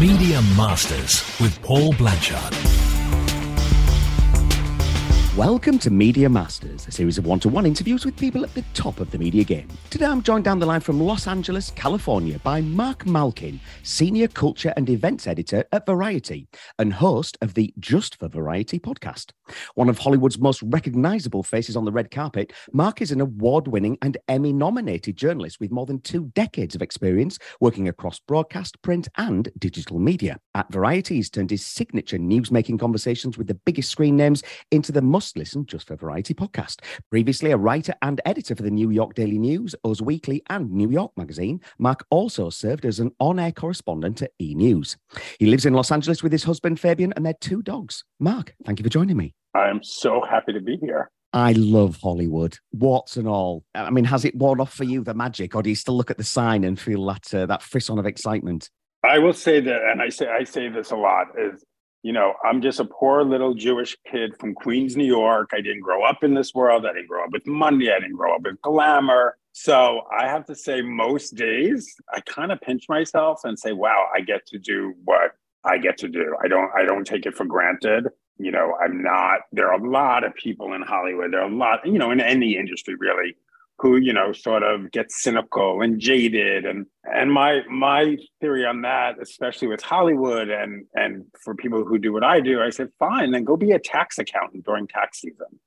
Media Masters with Paul Blanchard. Welcome to Media Masters, a series of one to one interviews with people at the top of the media game. Today I'm joined down the line from Los Angeles, California by Marc Malkin, Senior Culture and Events Editor at Variety and host of the Just for Variety podcast. One of Hollywood's most recognizable faces on the red carpet, Marc is an award winning and Emmy nominated journalist with more than two decades of experience working across broadcast, print, and digital media. At Variety, he's turned his signature news making conversations with the biggest screen names into the must listen just for Variety podcast. Previously a writer and editor for the New York Daily News, Us Weekly, and New York Magazine, Marc also served as an on air correspondent at E News. He lives in Los Angeles with his husband Fabian and their two dogs. Marc, thank you for joining me. I'm so happy to be here. I love Hollywood, warts and all. I mean, has it worn off for you the magic, or do you still look at the sign and feel that uh, that frisson of excitement? I will say that, and I say I say this a lot: is you know, I'm just a poor little Jewish kid from Queens, New York. I didn't grow up in this world. I didn't grow up with money. I didn't grow up with glamour. So I have to say, most days I kind of pinch myself and say, "Wow, I get to do what I get to do. I don't. I don't take it for granted." you know, I'm not, there are a lot of people in Hollywood, there are a lot, you know, in any industry really, who, you know, sort of get cynical and jaded. And and my my theory on that, especially with Hollywood and and for people who do what I do, I said, fine, then go be a tax accountant during tax season.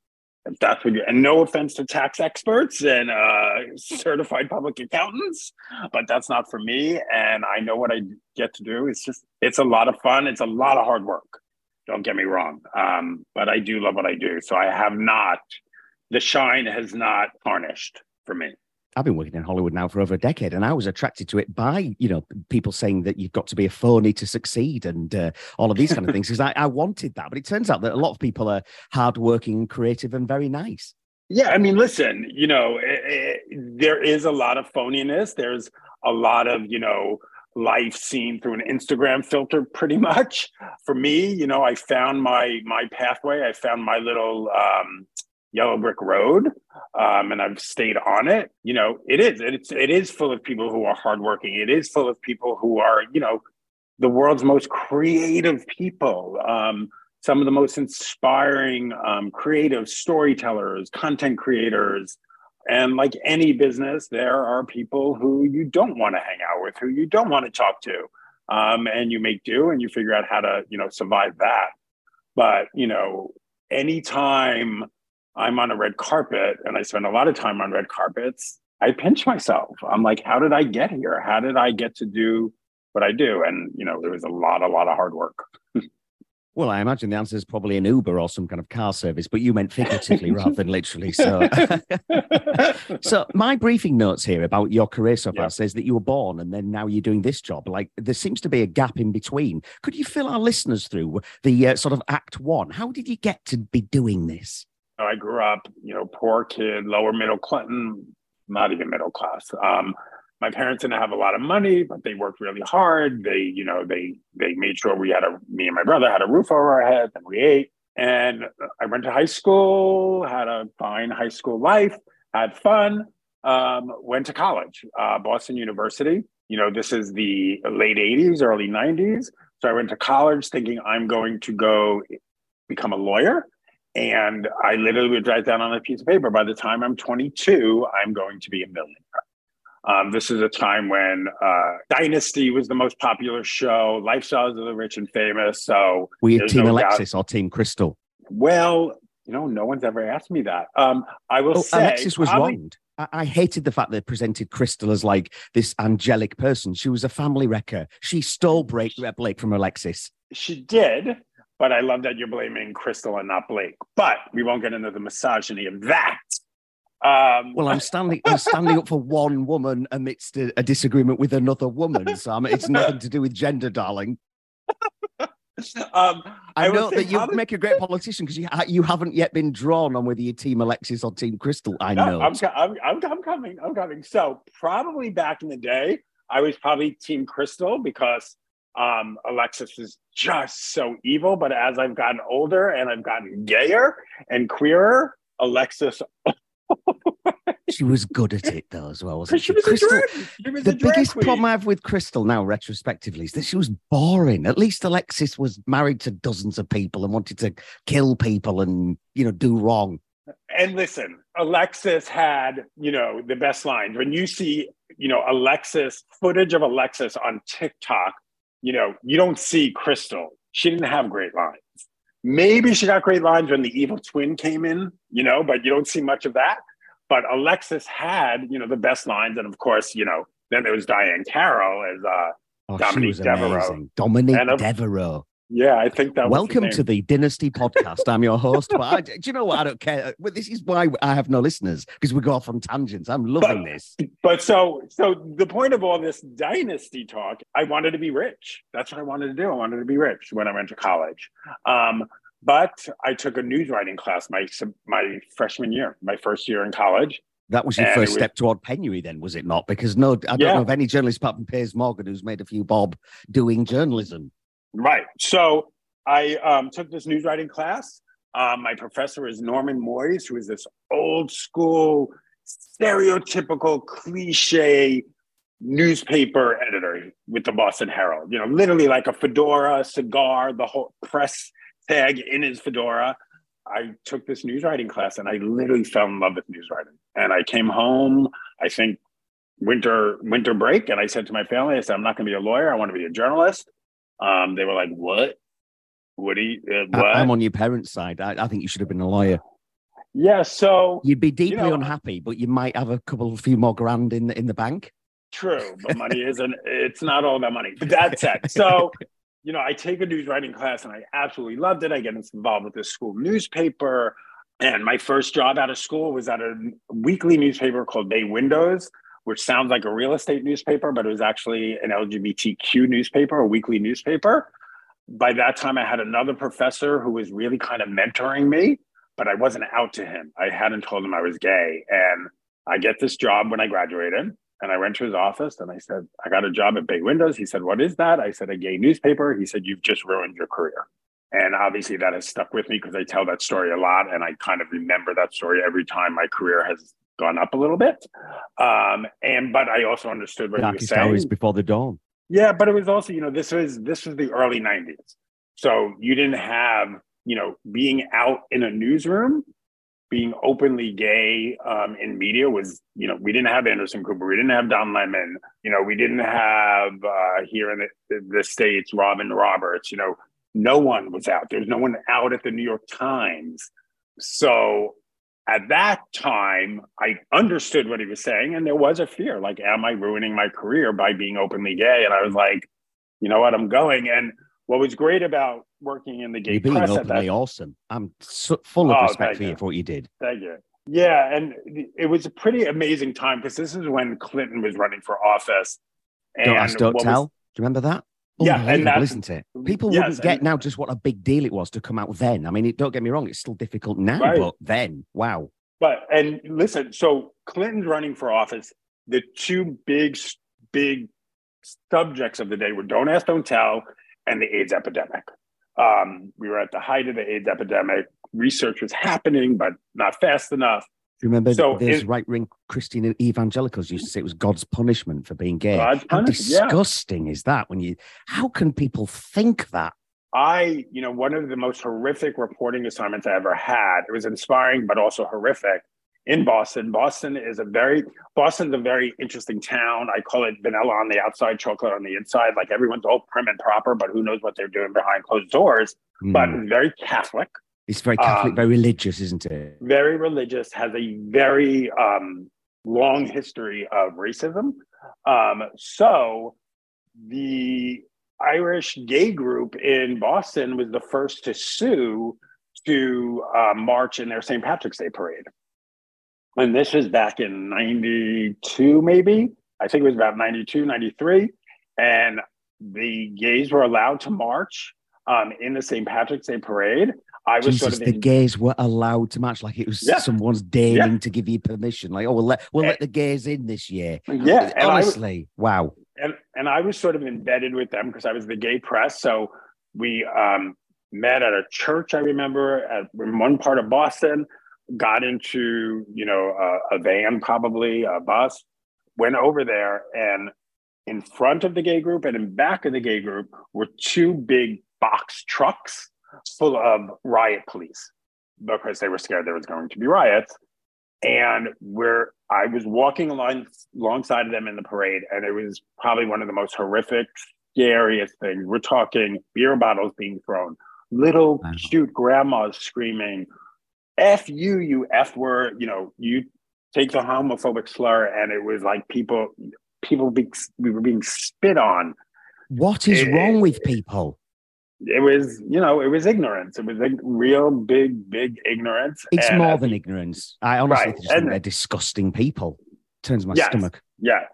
If that's what you and no offense to tax experts and uh, certified public accountants, but that's not for me. And I know what I get to do. It's just it's a lot of fun. It's a lot of hard work don't get me wrong. Um, but I do love what I do. So I have not, the shine has not tarnished for me. I've been working in Hollywood now for over a decade, and I was attracted to it by you know people saying that you've got to be a phony to succeed and uh, all of these kind of things because I, I, wanted that, but it turns out that a lot of people are hardworking and creative and very nice. Yeah, I mean, listen, you know, it, it, there is a lot of phoniness. There's a lot of you know life seen through an Instagram filter pretty much. For me, you know, I found my my pathway. I found my little um, yellow brick road, um, and I've stayed on it. You know, it is it's it is full of people who are hardworking. It is full of people who are you know the world's most creative people. Um, some of the most inspiring um, creative storytellers, content creators, and like any business, there are people who you don't want to hang out with, who you don't want to talk to. Um, and you make do and you figure out how to, you know, survive that. But, you know, anytime I'm on a red carpet and I spend a lot of time on red carpets, I pinch myself. I'm like, how did I get here? How did I get to do what I do? And, you know, there was a lot, a lot of hard work. Well, I imagine the answer is probably an Uber or some kind of car service, but you meant figuratively rather than literally. So, so my briefing notes here about your career so far yeah. says that you were born and then now you're doing this job. Like there seems to be a gap in between. Could you fill our listeners through the uh, sort of Act One? How did you get to be doing this? I grew up, you know, poor kid, lower middle Clinton, not even middle class. Um, my parents didn't have a lot of money, but they worked really hard. They, you know, they they made sure we had a me and my brother had a roof over our head and we ate. And I went to high school, had a fine high school life, had fun. Um, went to college, uh, Boston University. You know, this is the late '80s, early '90s. So I went to college thinking I'm going to go become a lawyer. And I literally would write down on a piece of paper by the time I'm 22, I'm going to be a millionaire. Um, this is a time when uh, Dynasty was the most popular show, Lifestyles of the Rich and Famous. So were you Team no Alexis doubt. or Team Krystle? Well, you know, no one's ever asked me that. Um, I will oh, say Alexis was probably, wronged. I, I hated the fact that they presented Krystle as like this angelic person. She was a family wrecker. She stole Blake, Blake from Alexis. She did, but I love that you're blaming Krystle and not Blake. But we won't get into the misogyny of that. Um, well, I'm standing. I'm standing up for one woman amidst a, a disagreement with another woman. So it's nothing to do with gender, darling. Um, I, I know that you make a great politician because you you haven't yet been drawn on whether you're Team Alexis or Team Krystle. I know. I'm, I'm, I'm, I'm coming. I'm coming. So probably back in the day, I was probably Team Krystle because um, Alexis is just so evil. But as I've gotten older and I've gotten gayer and queerer, Alexis She was good at it though, as well, wasn't she was Krystle- a drag. She was the biggest queen. problem I have with Krystle now, retrospectively, is that she was boring. At least Alexis was married to dozens of people and wanted to kill people and you know do wrong. and listen, Alexis had, you know, the best lines. When you see, you know, Alexis footage of Alexis on TikTok, you know, you don't see Krystle. She didn't have great lines. Maybe she got great lines when the evil twin came in, you know, but you don't see much of that. But Alexis had, you know, the best lines. And of course, you know, then there was Diahann Carroll as uh Oh, Dominique Devereaux. Dominique And Devereaux. Yeah, I think that Welcome to the Dynasty podcast. I'm your host. But I, do you know what? I don't care. Well, this is why I have no listeners because we go off on tangents. I'm loving this. But so so the point of all this dynasty talk, I wanted to be rich. That's what I wanted to do. I wanted to be rich when I went to college. Um, but I took a news writing class my my freshman year, my first year in college. That was your And first was- step toward penury, then, was it not? Because no, I don't Yeah. know of any journalist apart from Piers Morgan who's made a few bob doing journalism. Right. So I um, took this news writing class. Um, my professor is Norman Moyes, who is this old school, stereotypical, cliche newspaper editor with the Boston Herald. You know, literally like a fedora, cigar, the whole press tag in his fedora. I took this news writing class and I literally fell in love with news writing. And I came home, I think winter winter break, and I said to my family, I said, I'm not going to be a lawyer. I want to be a journalist. Um, they were like, "What? Woody? Uh, I- what?" I'm on your parents' side. I, I think you should have been a lawyer. yeah. So You'd be deeply know, unhappy, but you might have a couple, a few more grand in the in the bank. true, but money isn't. It's not all about money. But that said, so you know, I take a news writing class and I absolutely loved it. I get involved with the school newspaper, and my first job out of school was at a weekly newspaper called Bay Windows. Which sounds like a real estate newspaper, but it was actually an LGBTQ newspaper, a weekly newspaper. by that time I had another professor who was really kind of mentoring me, but I wasn't out to him. I hadn't told him I was gay. And I get this job when I graduated. And I went to his office and I said, I got a job at Bay Windows. He said, What is that? I said, A gay newspaper. He said, You've just ruined your career. And obviously that has stuck with me because I tell that story a lot. And I kind of remember that story every time my career has gone up a little bit. Um, and but I also understood what he was Darkest saying. before the dawn. Yeah, but it was also, you know, this was this was the early 90s. So you didn't have, you know, being out in a newsroom, being openly gay um, in media was, you know, we didn't have Anderson Cooper, we didn't have Don Lemon, you know, we didn't have uh, here in the, the States, Robin Roberts, you know, no one was out. There's no one out at the New York Times. So at that time, I understood what he was saying, and there was a fear like, am I ruining my career by being openly gay? And I was like, you know what, I'm going. And what was great about working in the gay You're being press openly that awesome. I'm so, full of Oh, respect for you for what you did. Thank you. Yeah, and it was a pretty amazing time because this is when Clinton was running for office. And Don't ask, don't what was- tell. Do you remember that? Yeah, and isn't it? People yes, wouldn't get now just what a big deal it was to come out then. I mean, it, don't get me wrong, it's still difficult now, Right. but then, wow. But and listen, so Clinton's running for office. The two big, big subjects of the day were "Don't Ask, Don't Tell" and the AIDS epidemic. Um, we were at the height of the AIDS epidemic. Research was happening, but not fast enough. Remember So those right wing Christian evangelicals used to say it was God's punishment for being gay? God's How punishment, yeah. disgusting is that when you how can people think that? I, you know, one of the most horrific reporting assignments I ever had. It was inspiring, but also horrific. In Boston, Boston is a very Boston's a very interesting town. I call it vanilla on the outside, chocolate on the inside. Like everyone's all prim and proper, but who knows what they're doing behind closed doors. But Hmm. very Catholic, it's very Catholic, um, very religious, isn't it? very religious, has a very um, long history of racism. Um, so the Irish gay group in Boston was the first to sue to uh, march in their St. Patrick's Day parade. And this was back in 92, maybe. I think it was about 92, 93. And the gays were allowed to march um, in the St. Patrick's Day parade. I was Jesus, sort of the in- gays were allowed to match like it was Yeah. someone's deigning to give you permission. Like, oh, we'll let we'll Eh. let the gays in this year. yeah, and honestly, wow. and and I was sort of embedded with them because I was the gay press. So we um, met at a church. I remember at in one part of Boston. got into you know a, a van, probably a bus, went over there, and in front of the gay group and in back of the gay group were two big box trucks full of riot police because they were scared there was going to be riots. And where I was walking along alongside of them in the parade, and it was probably one of the most horrific, scariest things. We're talking beer bottles being thrown, little cute grandmas screaming, F you, you F word, you know, you take the homophobic slur, and it was like people, people be, we were being spit on. What is it, wrong with people? It was, you know, it was ignorance. It was like real big, big ignorance. It's and more than ignorance. I honestly right. just think they're disgusting people. Turns my yes, stomach. Yeah.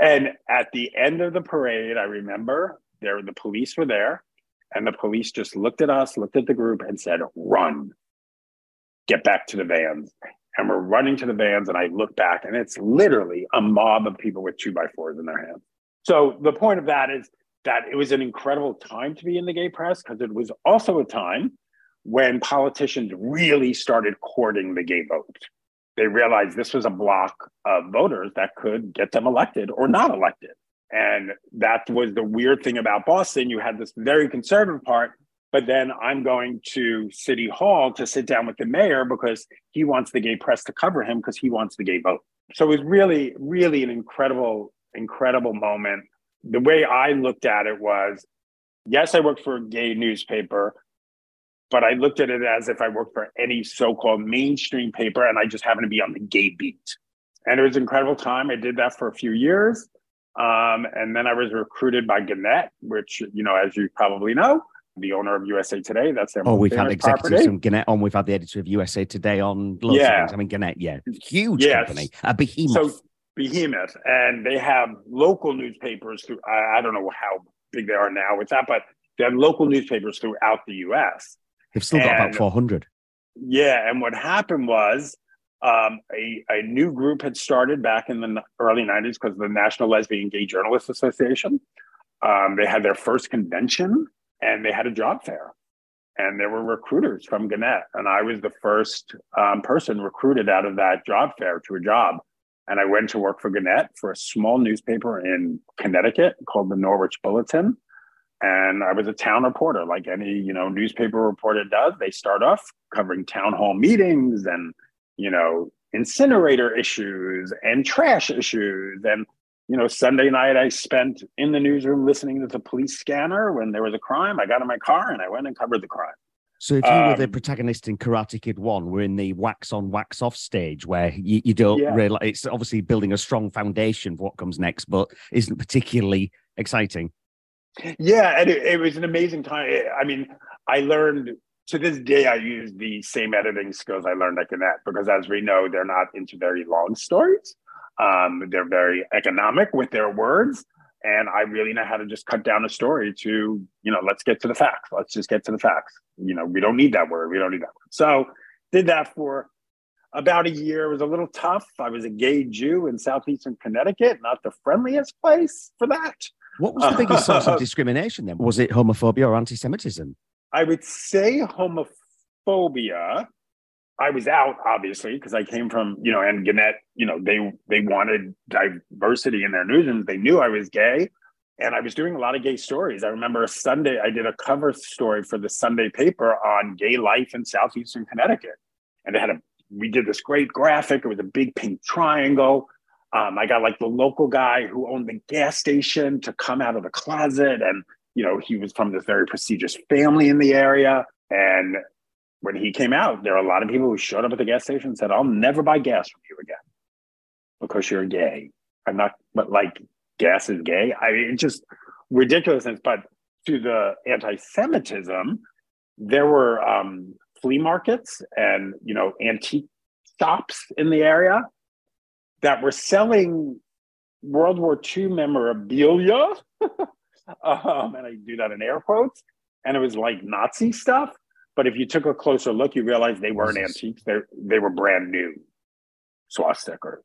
And at the end of the parade, I remember there the police were there, and the police just looked at us, looked at the group, and said, "Run, get back to the vans." And we're running to the vans, and I look back, and it's literally a mob of people with two by fours in their hands. So the point of that is that it was an incredible time to be in the gay press because it was also a time when politicians really started courting the gay vote. They realized this was a block of voters that could get them elected or not elected. And that was the weird thing about Boston. You had this very conservative part, but then I'm going to City Hall to sit down with the mayor because he wants the gay press to cover him because he wants the gay vote. So it was really, really an incredible, incredible moment the way I looked at it was yes, I worked for a gay newspaper, but I looked at it as if I worked for any so called mainstream paper and I just happened to be on the gay beat. And it was an incredible time. I did that for a few years. Um, and then I was recruited by Gannett, which, you know, as you probably know, the owner of USA Today. That's their oh, we've had executives property. from Gannett on. We've had the editor of USA Today on. Yeah, I mean Gannett, yeah, huge company, a behemoth. So behemoth, and they have local newspapers through. I, I don't know how big they are now with that, but they have local newspapers throughout the U.S. They've still got about four hundred. Yeah, and what happened was um, a, a new group had started back in the early 90s because the National Lesbian Gay Journalists Association. Um, they had their first convention and they had a job fair. And there were recruiters from Gannett. And I was the first um, person recruited out of that job fair to a job. And I went to work for Gannett for a small newspaper in Connecticut called the Norwich Bulletin. And I was a town reporter, like any, you know, newspaper reporter does. They start off covering town hall meetings and, you know, incinerator issues and trash issues. And, you know, Sunday night I spent in the newsroom listening to the police scanner when there was a crime. I got in my car and I went and covered the crime. So if you um, were the um, protagonist in Karate Kid One, we're in the wax on, wax off stage where you, you don't yeah. realize it's obviously building a strong foundation for what comes next, but isn't particularly exciting. Yeah, and it, it was an amazing time. I mean, I learned to this day I use the same editing skills I learned at Gannett because, as we know, they're not into very long stories. Um, they're very economic with their words and I really know how to just cut down a story to, you know, let's get to the facts. Let's just get to the facts. You know, we don't need that word. We don't need that word. So did that for about a year. It was a little tough. I was a gay Jew in southeastern Connecticut, not the friendliest place for that. What was the biggest source of discrimination then? Was it homophobia or anti-Semitism? I would say homophobia. I was out obviously because I came from you know and Gannett you know they they wanted diversity in their newsrooms. They knew I was gay, and I was doing a lot of gay stories. I remember a Sunday I did a cover story for the Sunday paper on gay life in southeastern Connecticut, and they had a we did this great graphic. It was a big pink triangle. Um, I got like the local guy who owned the gas station to come out of the closet, and you know he was from this very prestigious family in the area, and when he came out, there were a lot of people who showed up at the gas station and said, I'll never buy gas from you again because you're gay. I'm not, but like gas is gay. I mean, it's just ridiculousness. But to the anti Semitism, there were um, flea markets and, you know, antique shops in the area that were selling World War II memorabilia. um, and I do that in air quotes. And it was like Nazi stuff but if you took a closer look, you realize they weren't antiques; they they were brand new swastika.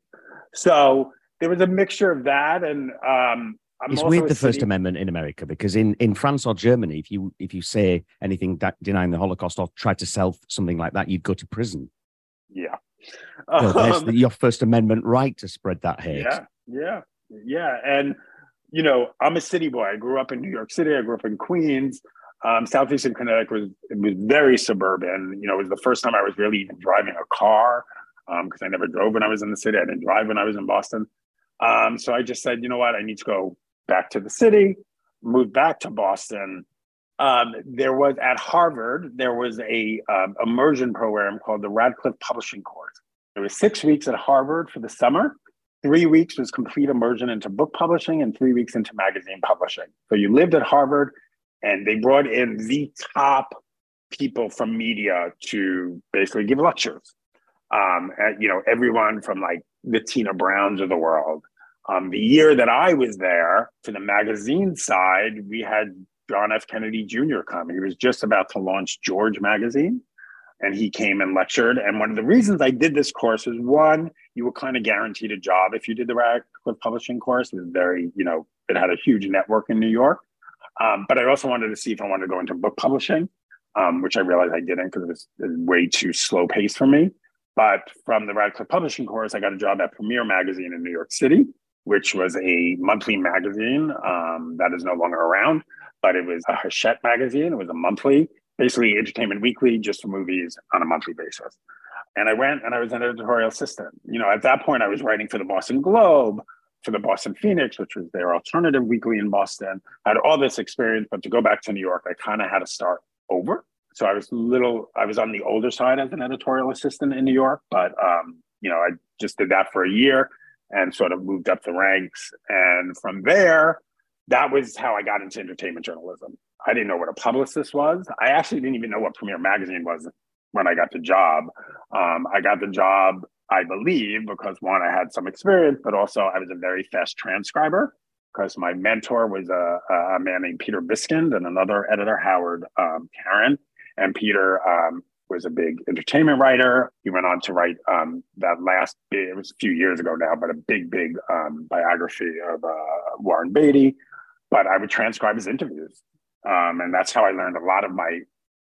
So there was a mixture of that, and um, I'm it's weird the city... First Amendment in America because in, in France or Germany, if you if you say anything that denying the Holocaust or try to sell something like that, you'd go to prison. Yeah. Um, the, your First Amendment right to spread that hate. Yeah, yeah, yeah. And, you know, I'm a city boy. I grew up in New York City. I grew up in Queens. Um, Southeastern Connecticut was, was very suburban. You know, it was the first time I was really even driving a car because um, I never drove when I was in the city. I didn't drive when I was in Boston. Um, so I just said, you know what, I need to go back to the city, moved back to Boston. Um, there was at Harvard, there was a um, immersion program called the Radcliffe Publishing Course. It was six weeks at Harvard for the summer. Three weeks was complete immersion into book publishing, and three weeks into magazine publishing. So you lived at Harvard, and they brought in the top people from media to basically give lectures. Um, you know, everyone from like the Tina Browns of the world. Um, the year that I was there for the magazine side, we had John F. Kennedy Jr. come. He was just about to launch George magazine, and he came and lectured. And one of the reasons I did this course was one, you were kind of guaranteed a job if you did the Radcliffe Publishing course. It was very, you know, it had a huge network in New York. Um, but I also wanted to see if I wanted to go into book publishing, um, which I realized I didn't because it was way too slow paced for me. But from the Radcliffe Publishing course, I got a job at Premiere Magazine in New York City, which was a monthly magazine um, that is no longer around, but it was a Hachette magazine. It was a monthly, basically Entertainment Weekly, just for movies on a monthly basis. And I went and I was an editorial assistant. You know, at that point, I was writing for the Boston Globe, for the Boston Phoenix, which was their alternative weekly in Boston. I had all this experience, but to go back to New York, I kind of had to start over so I was little, I was on the older side as an editorial assistant in New York, but um, you know, I just did that for a year and sort of moved up the ranks. And from there, that was how I got into entertainment journalism. I didn't know what a publicist was. I actually didn't even know what Premiere Magazine was when I got the job. Um, I got the job, I believe, because one, I had some experience, but also I was a very fast transcriber because my mentor was a, a, man named Peter Biskind and another editor, Howard um, Karen. And Peter um, was a big entertainment writer. He went on to write um, that last, it was a few years ago now, but a big, big um, biography of uh, Warren Beatty. But I would transcribe his interviews. Um, and that's how I learned a lot of my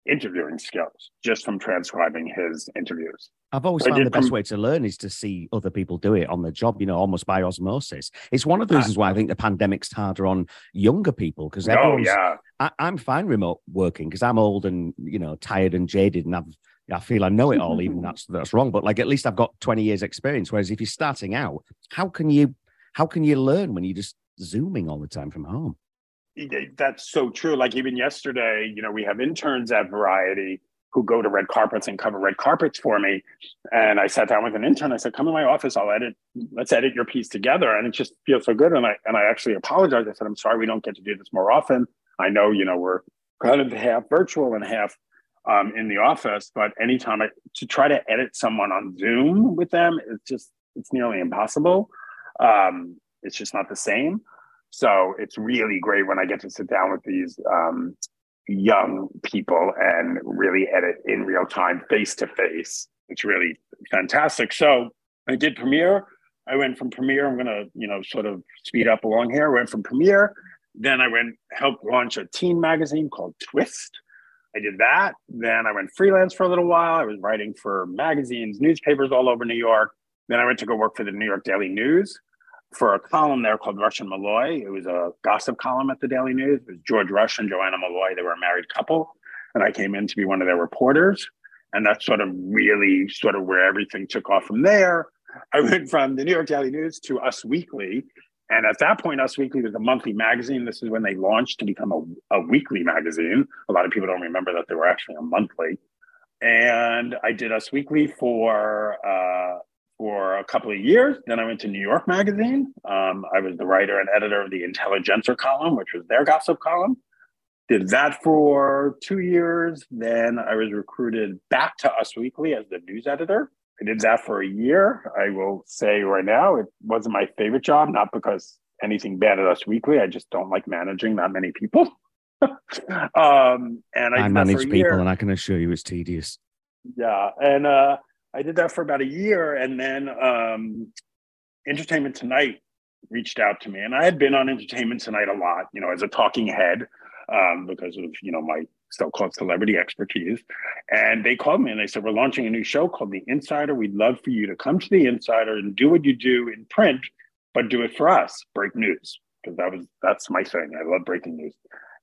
interviewing skills just from transcribing his interviews. I've always found the best way to learn is to see other people do it on the job, you know, almost by osmosis. It's one of the reasons ah. why I think the pandemic's harder on younger people because oh, yeah. I, am fine remote working because I'm old and, you know, tired and jaded and I've, I feel I know it all, even that's that's wrong. But like at least I've got 20 years experience. Whereas if you're starting out, how can you how can you learn when you're just zooming all the time from home? That's so true. Like even yesterday, you know, we have interns at Variety who go to red carpets and cover red carpets for me. And I sat down with an intern. I said, "Come in my office. I'll edit. Let's edit your piece together." And it just feels so good. And I and I actually apologized. I said, "I'm sorry, we don't get to do this more often. I know, you know, we're kind of half virtual and half um, in the office, but anytime I to try to edit someone on Zoom with them, it's just it's nearly impossible. Um, it's just not the same." So it's really great when I get to sit down with these um, young people and really edit in real time, face to face. It's really fantastic. So I did Premiere. I went from Premiere. I'm going to, you know, sort of speed up along here. I went from Premiere. Then I went helped launch a teen magazine called Twist. I did that. Then I went freelance for a little while. I was writing for magazines, newspapers all over New York. Then I went to go work for the New York Daily News for a column there called Rush and Molloy. It was a gossip column at the Daily News. It was George Rush and Joanna Molloy. They were a married couple. And I came in to be one of their reporters. And that's sort of really sort of where everything took off from there. I went from the New York Daily News to Us Weekly. And at that point, Us Weekly was a monthly magazine. This is when they launched to become a, a weekly magazine. A lot of people don't remember that they were actually a monthly. And I did Us Weekly for uh, for a couple of years. Then I went to New York Magazine. Um, I was the writer and editor of the Intelligencer column, which was their gossip column. Did that for two years. Then I was recruited back to Us Weekly as the news editor. I did that for a year. I will say right now, it wasn't my favorite job, not because anything bad at Us Weekly. I just don't like managing that many people. um, and I, I manage people, and I can assure you it's tedious. Yeah, and uh, I did that for about a year, and then um, Entertainment Tonight reached out to me, and I had been on Entertainment Tonight a lot, you know, as a talking head um, because of you know my so-called Celebrity Expertise. And they called me and they said, We're launching a new show called The Insider. We'd love for you to come to The Insider and do what you do in print, but do it for us, break news. Because that was that's my thing. I love breaking news.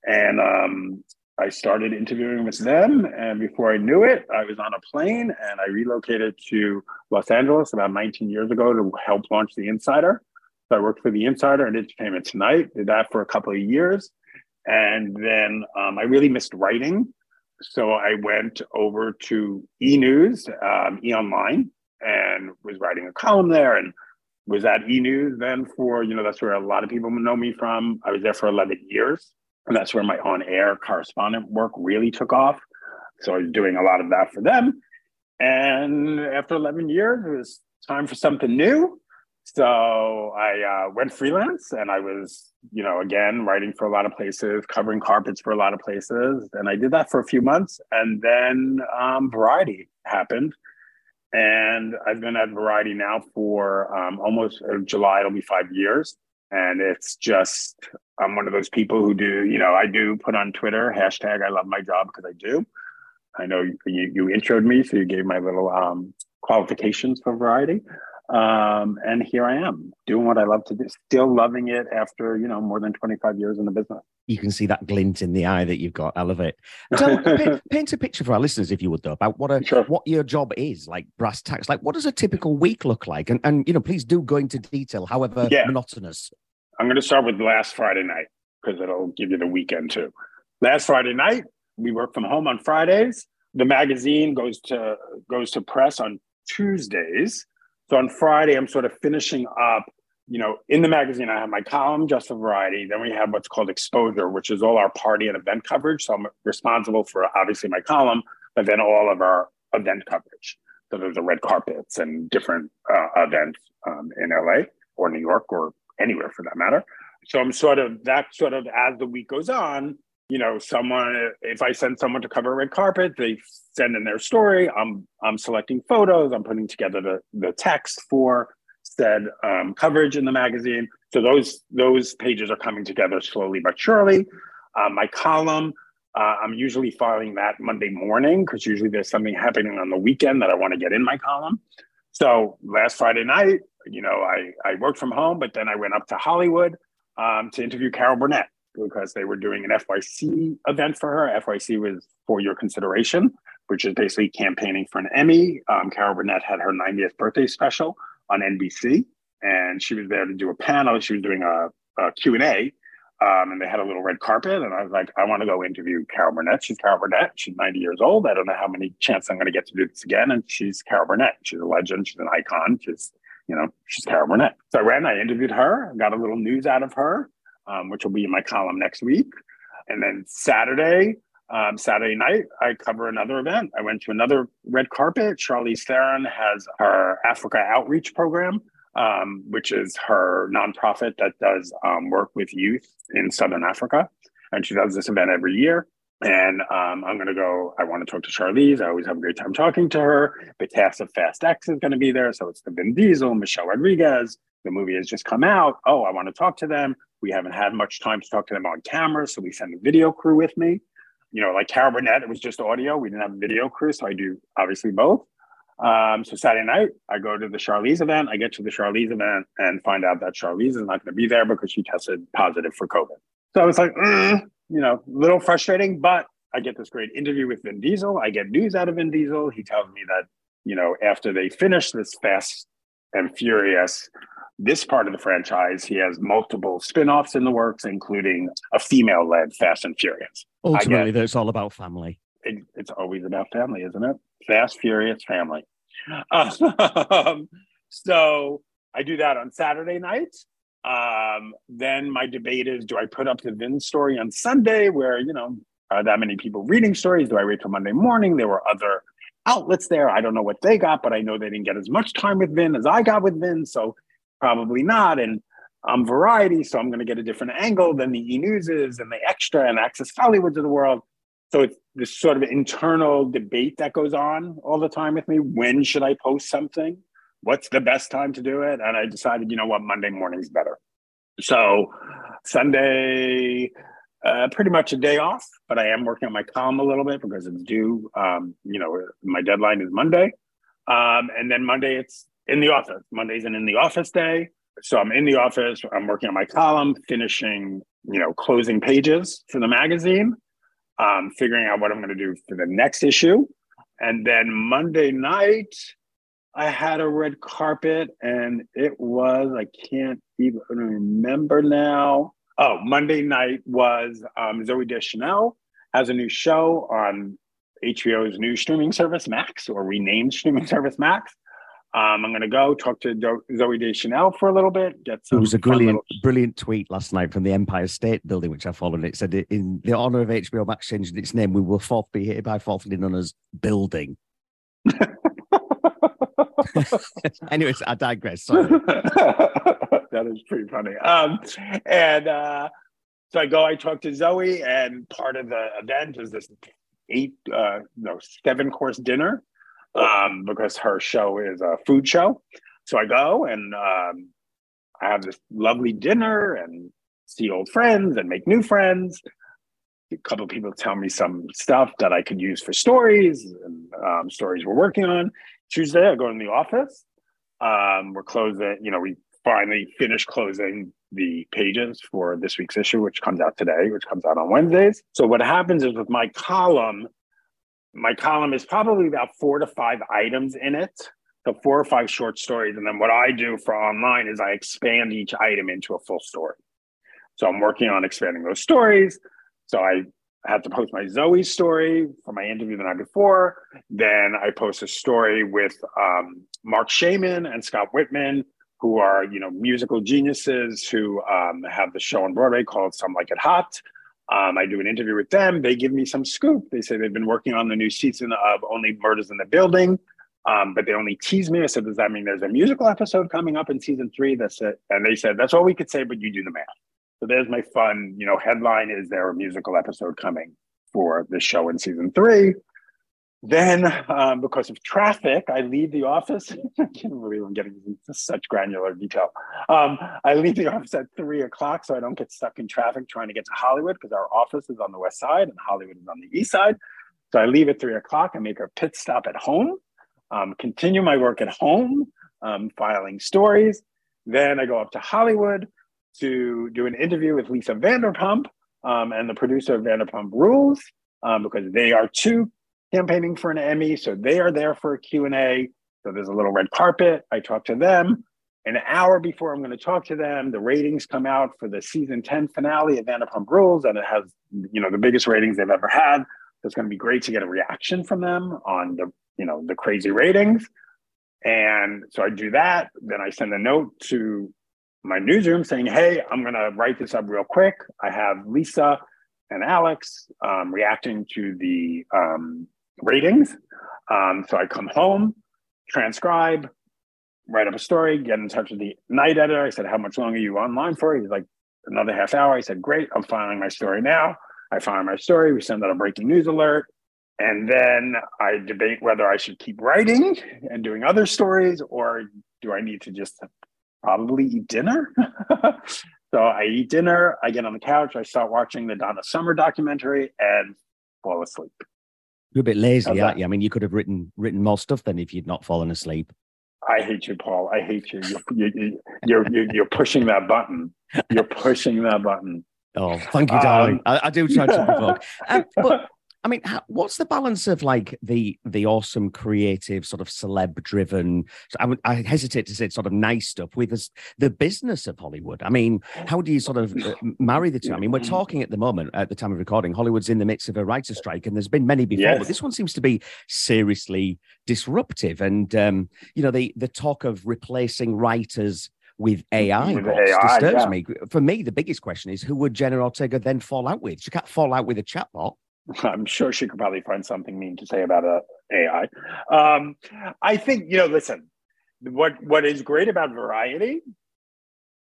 And um, I started interviewing with them. And before I knew it, I was on a plane and I relocated to Los Angeles about 19 years ago to help launch The Insider. So I worked for The Insider and Entertainment Tonight, did that for a couple of years. And then um, I really missed writing. So I went over to E News, um, E Online, and was writing a column there and was at E News then for, you know, that's where a lot of people know me from. I was there for 11 years. And that's where my on air correspondent work really took off. So I was doing a lot of that for them. And after 11 years, it was time for something new. So I uh, went freelance and I was, you know, again, writing for a lot of places, covering carpets for a lot of places. And I did that for a few months. And then um, Variety happened. And I've been at Variety now for um, almost uh, July, it'll be five years. And it's just, I'm one of those people who do, you know, I do put on Twitter, hashtag I love my job because I do. I know you, you introed me, so you gave my little um, qualifications for Variety. Um, and here I am doing what I love to do, still loving it after, you know, more than 25 years in the business. You can see that glint in the eye that you've got, Elevate. Tell, paint, paint a picture for our listeners, if you would, though, about what a, sure. what your job is, like brass tacks. Like, what does a typical week look like? And, and you know, please do go into detail, however yeah. monotonous. I'm going to start with last Friday night because it'll give you the weekend too. Last Friday night, we work from home on Fridays. The magazine goes to goes to press on Tuesdays so on Friday, I'm sort of finishing up. You know, in the magazine, I have my column, Just for Variety. Then we have what's called exposure, which is all our party and event coverage. So I'm responsible for obviously my column, but then all of our event coverage. So there's the red carpets and different uh, events um, in LA or New York or anywhere for that matter. So I'm sort of that sort of as the week goes on, you know, someone if I send someone to cover a red carpet, they send in their story. I'm I'm selecting photos. I'm putting together the the text for said um, coverage in the magazine. So those those pages are coming together slowly but surely. Uh, my column, uh, I'm usually filing that Monday morning because usually there's something happening on the weekend that I want to get in my column. So last Friday night, you know, I I worked from home, but then I went up to Hollywood um, to interview Carol Burnett because they were doing an FYC event for her. FYC was for your consideration, which is basically campaigning for an Emmy. Um, Carol Burnett had her 90th birthday special on NBC, and she was there to do a panel. She was doing a, a Q&A, um, and they had a little red carpet. And I was like, I want to go interview Carol Burnett. She's Carol Burnett. She's 90 years old. I don't know how many chances I'm going to get to do this again. And she's Carol Burnett. She's a legend. She's an icon. She's, you know, she's Carol Burnett. So I ran, I interviewed her, got a little news out of her um, which will be in my column next week. And then Saturday, um, Saturday night, I cover another event. I went to another red carpet. Charlize Theron has her Africa Outreach Program, um, which is her nonprofit that does um, work with youth in Southern Africa. And she does this event every year. And um, I'm going to go. I want to talk to Charlize. I always have a great time talking to her. The cast of Fast X is going to be there. So it's the Vin Diesel, Michelle Rodriguez. The movie has just come out. Oh, I want to talk to them. We haven't had much time to talk to them on camera, so we send a video crew with me. You know, like Carol Burnett, it was just audio. We didn't have a video crew, so I do obviously both. Um, so Saturday night, I go to the Charlize event. I get to the Charlize event and find out that Charlize is not going to be there because she tested positive for COVID. So I was like, mm, you know, a little frustrating, but I get this great interview with Vin Diesel. I get news out of Vin Diesel. He tells me that, you know, after they finish this Fast and Furious this part of the franchise, he has multiple spin-offs in the works, including a female-led Fast and Furious. Ultimately, get, it's all about family. It, it's always about family, isn't it? Fast, Furious, family. Um, so I do that on Saturday night. Um, then my debate is: Do I put up the Vin story on Sunday, where you know are that many people reading stories? Do I wait till Monday morning? There were other outlets there. I don't know what they got, but I know they didn't get as much time with Vin as I got with Vin. So probably not. And I'm variety, so I'm going to get a different angle than the E Newses and the Extra and Access Hollywoods of the world. So it's this sort of internal debate that goes on all the time with me. When should I post something? What's the best time to do it? And I decided, you know what, Monday morning's better. So Sunday, uh, pretty much a day off, but I am working on my column a little bit because it's due. Um, you know, my deadline is Monday, um, and then Monday it's in the office. Monday's an in the office day, so I'm in the office. I'm working on my column, finishing, you know, closing pages for the magazine, um, figuring out what I'm going to do for the next issue, and then Monday night. I had a red carpet and it was, I can't even remember now. Oh, Monday night was um, Zooey Deschanel has a new show on HBO's new streaming service Max, or renamed streaming service Max. Um, I'm going to go talk to Do- Zooey Deschanel for a little bit. Get some. It was a brilliant, little... brilliant tweet last night from the Empire State Building, which I followed. It said, "In the honor of HBO Max changing its name, we will forth be hereby forfeited known as Building." Anyways, I digress. Sorry. that is pretty funny. Um, and uh, so I go, I talk to Zooey, and part of the event is this eight, uh, no, seven course dinner um, because her show is a food show. So I go and um, I have this lovely dinner and see old friends and make new friends. A couple of people tell me some stuff that I could use for stories and um, stories we're working on. Tuesday, I go in the office. Um, we're closing, you know, we finally finished closing the pages for this week's issue, which comes out today, which comes out on Wednesdays. So what happens is with my column, my column is probably about four to five items in it. So four or five short stories. And then what I do for online is I expand each item into a full story. So I'm working on expanding those stories. So I I had to post my Zooey story for my interview the night before. Then I post a story with um, Marc Shaiman and Scott Wittman, who are you know musical geniuses who um, have the show on Broadway called Some Like It Hot. Um, I do an interview with them. They give me some scoop. They say they've been working on the new season of Only Murders in the Building, um, but they only tease me. I said, "Does that mean there's a musical episode coming up in season three? That's it." And they said, "That's all we could say, but you do the math." So there's my fun, you know, headline is there a musical episode coming for the show in season three? Then, um, because of traffic, I leave the office. I can't believe I'm getting into such granular detail. Um, I leave the office at three o'clock so I don't get stuck in traffic trying to get to Hollywood because our office is on the west side and Hollywood is on the east side. So I leave at three o'clock. I make a pit stop at home, um, continue my work at home, um, filing stories. Then I go up to Hollywood to do an interview with Lisa Vanderpump um, and the producer of Vanderpump Rules um, because they are too campaigning for an Emmy, so they are there for a Q&A. So there's a little red carpet. I talk to them. An hour before I'm going to talk to them, the ratings come out for the season 10 finale of Vanderpump Rules, and it has, you know, the biggest ratings they've ever had. So it's going to be great to get a reaction from them on the, you know, the crazy ratings. And so I do that. Then I send a note to my newsroom saying, hey, I'm going to write this up real quick. I have Lisa and Alex um, reacting to the um, ratings. Um, so I come home, transcribe, write up a story, get in touch with the night editor. I said, how much longer are you online for? He's like, another half hour. I said, great, I'm filing my story now. I file my story. We send out a breaking news alert. And then I debate whether I should keep writing and doing other stories or do I need to just probably eat dinner. so I eat dinner, I get on the couch, I start watching the Donna Summer documentary and fall asleep. You're a bit lazy, aren't you? I mean, you could have written written more stuff than if you'd not fallen asleep. I hate you, Paul. I hate you. You're, you, you're, you're, you're pushing that button. You're pushing that button. Oh, thank you, darling. Um, I, I, do try to provoke. Um, but I mean, how, what's the balance of like the the awesome, creative, sort of celeb-driven? I, I hesitate to say sort of nice stuff with this, the business of Hollywood. I mean, how do you sort of uh, marry the two? I mean, we're talking at the moment, at the time of recording, Hollywood's in the midst of a writer's strike, and there's been many before, yes. but this one seems to be seriously disruptive. And um, you know, the the talk of replacing writers with AI, with AI disturbs yeah. me. For me, the biggest question is who would Jenna Ortega then fall out with? She can't fall out with a chatbot. I'm sure she could probably find something mean to say about a AI. Um, I think you know. Listen, what what is great about Variety,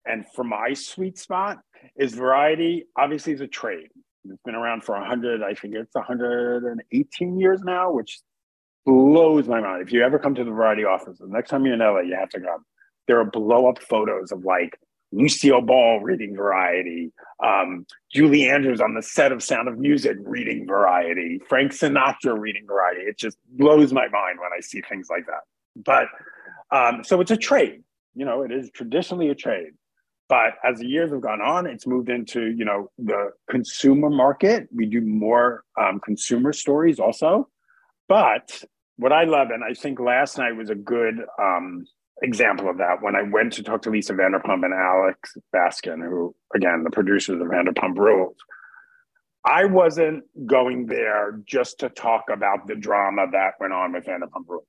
and for my sweet spot is Variety. Obviously, is a trade. It's been around for hundred. I think it's 118 years now, which blows my mind. If you ever come to the Variety office, the next time you're in LA, you have to come. There are blow up photos of like Lucille Ball reading Variety, um, Julie Andrews on the set of Sound of Music reading Variety, Frank Sinatra reading Variety. It just blows my mind when I see things like that. But um, so it's a trade. You know, it is traditionally a trade. But as the years have gone on, it's moved into you know the consumer market. We do more um, consumer stories also. But what I love, and I think last night was a good um, example of that when I went to talk to Lisa Vanderpump and Alex Baskin, who, again, the producers of Vanderpump Rules. I wasn't going there just to talk about the drama that went on with Vanderpump Rules.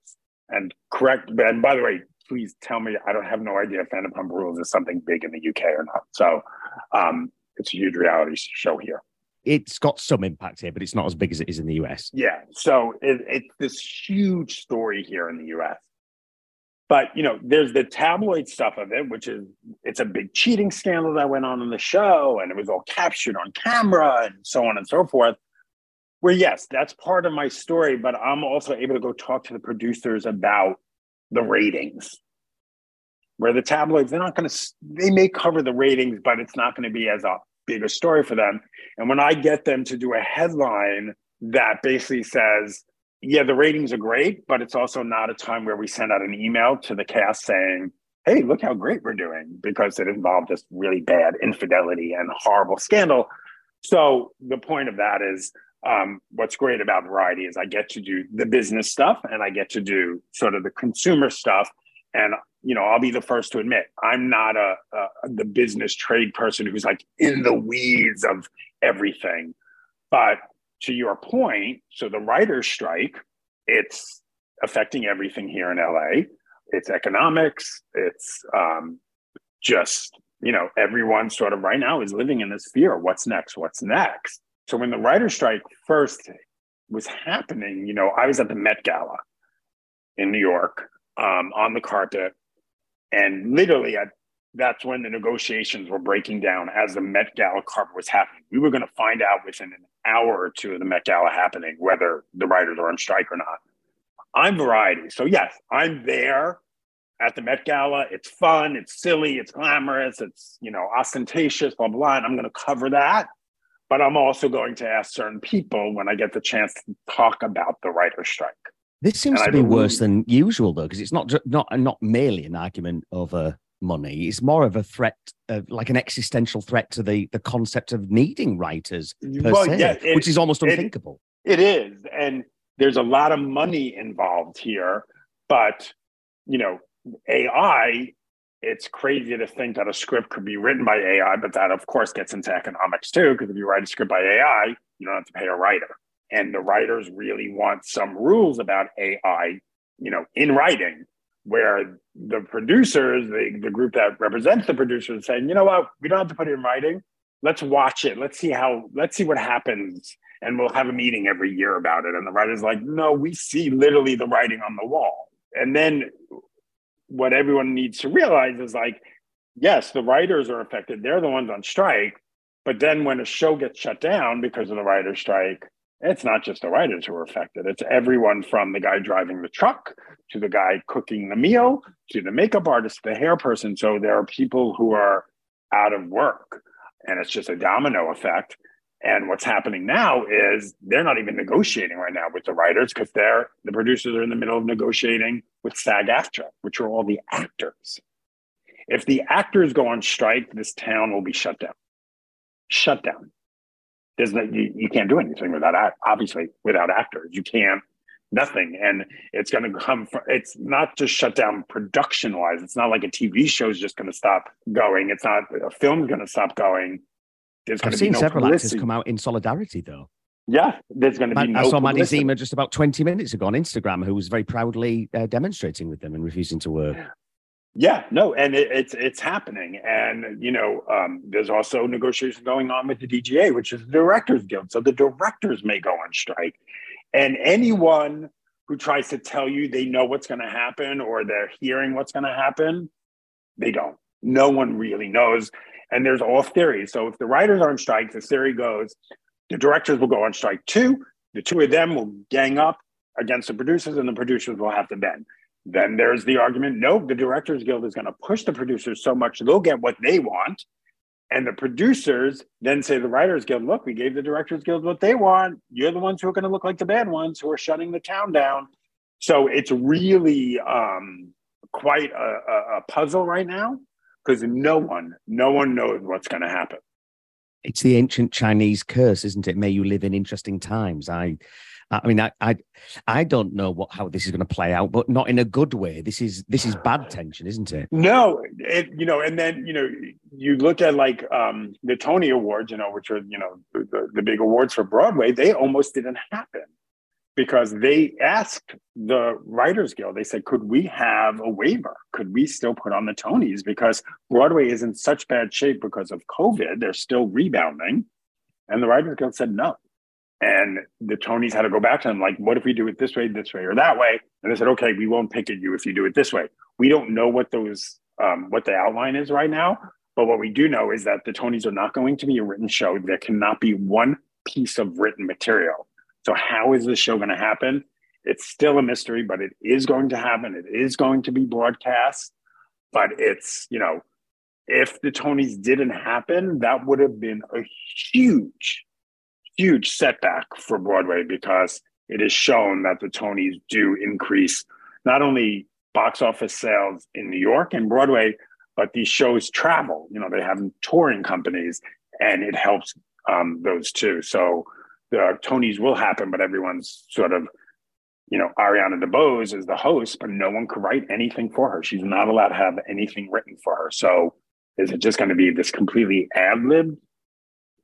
And correct, and by the way, please tell me, I don't have no idea if Vanderpump Rules is something big in the UK or not. So um, it's a huge reality show here. It's got some impact here, but it's not as big as it is in the US. Yeah. So it, it's this huge story here in the US. But you know, there's the tabloid stuff of it, which is it's a big cheating scandal that went on in the show, and it was all captured on camera, and so on and so forth. Where yes, that's part of my story, but I'm also able to go talk to the producers about the ratings. Where the tabloids, they're not going to, they may cover the ratings, but it's not going to be as a big a story for them. And when I get them to do a headline that basically says, yeah, the ratings are great, but it's also not a time where we send out an email to the cast saying, hey, look how great we're doing, because it involved this really bad infidelity and horrible scandal. So the point of that is um, what's great about Variety is I get to do the business stuff and I get to do sort of the consumer stuff. And you know, I'll be the first to admit I'm not a, a the business trade person who's like in the weeds of everything. But to your point, so the writer's strike, it's affecting everything here in LA. It's economics. It's um, just, you know, everyone sort of right now is living in this fear. What's next? What's next? So when the writer's strike first was happening, you know, I was at the Met Gala in New York um, on the carpet. And literally at that's when the negotiations were breaking down as the Met Gala carpet was happening. We were going to find out within an hour or two of the Met Gala happening whether the writers are on strike or not. I'm variety. So, yes, I'm there at the Met Gala. It's fun, it's silly, it's glamorous, it's, you know, ostentatious, blah, blah, blah. And I'm going to cover that. But I'm also going to ask certain people when I get the chance to talk about the writer's strike. This seems and to I be worse than usual, though, because it's not not not merely an argument of over money. It's more of a threat, uh, like an existential threat to the the concept of needing writers per well, se, yeah, it, which is almost unthinkable. It, it is, and there's a lot of money involved here. But you know, AI. It's crazy to think that a script could be written by AI, but that of course gets into economics too. Because if you write a script by AI, you don't have to pay a writer, and the writers really want some rules about AI, you know, in writing where the producers, the, the group that represents the producers, saying, you know what, we don't have to put it in writing. Let's watch it. Let's see how. Let's see what happens, and we'll have a meeting every year about it. And the writer's like, no, we see literally the writing on the wall. And then what everyone needs to realize is like, yes, the writers are affected. They're the ones on strike. But then when a show gets shut down because of the writer's strike, it's not just the writers who are affected. It's everyone from the guy driving the truck to the guy cooking the meal to the makeup artist, the hair person. So there are people who are out of work and it's just a domino effect. And what's happening now is they're not even negotiating right now with the writers because they're the producers are in the middle of negotiating with SAG-AFTRA, which are all the actors. If the actors go on strike, this town will be shut down. Shut down there's no, you, you can't do anything without obviously without actors. You can't nothing. And it's going to come from it's not just shut down production wise it's not like a tv show is just going to stop going. It's not a film's going to stop going. There's i've seen no several publicity. actors come out in solidarity though. Yeah there's going to be no i saw maddie ziema just about 20 minutes ago on instagram who was very proudly uh, demonstrating with them and refusing to work yeah, no, and it, it's it's happening, and you know, um, there's also negotiations going on with the DGA, which is the Directors Guild. So the directors may go on strike, and anyone who tries to tell you they know what's going to happen or they're hearing what's going to happen, they don't. No one really knows, and there's all theories. So if the writers are on strike, the theory goes the directors will go on strike too. The two of them will gang up against the producers, and the producers will have to bend then there's the argument no, the Directors Guild is going to push the producers so much they'll get what they want. And the producers then say the Writers Guild, look, we gave the Directors Guild what they want. You're the ones who are going to look like the bad ones who are shutting the town down. So it's really um, quite a, a, a puzzle right now because no one, no one knows what's going to happen. It's the ancient Chinese curse, isn't it? May you live in interesting times. I I mean, I, I, I don't know what how this is going to play out, but not in a good way. This is this is bad tension, isn't it? No, it, you know, and then you know, you look at like um, the Tony Awards, you know, which are you know the, the big awards for Broadway. They almost didn't happen because they asked the Writers Guild. They said, "Could we have a waiver? Could we still put on the Tonys because Broadway is in such bad shape because of COVID? They're still rebounding." And the Writers Guild said no. And the Tonys had to go back to them, like, what if we do it this way, this way, or that way? And they said, okay, we won't pick at you if you do it this way. We don't know what those, um, what the outline is right now. But what we do know is that the Tonys are not going to be a written show. There cannot be one piece of written material. So how is this show going to happen? It's still a mystery, but it is going to happen. It is going to be broadcast. But it's, you know, if the Tonys didn't happen, that would have been a huge huge setback for Broadway because it is shown that the Tonys do increase not only box office sales in New York and Broadway, but these shows travel. You know, they have touring companies, and it helps um, those too. So the Tonys will happen, but everyone's sort of, you know, Ariana DeBose is the host, but no one could write anything for her. She's not allowed to have anything written for her. So is it just going to be this completely ad lib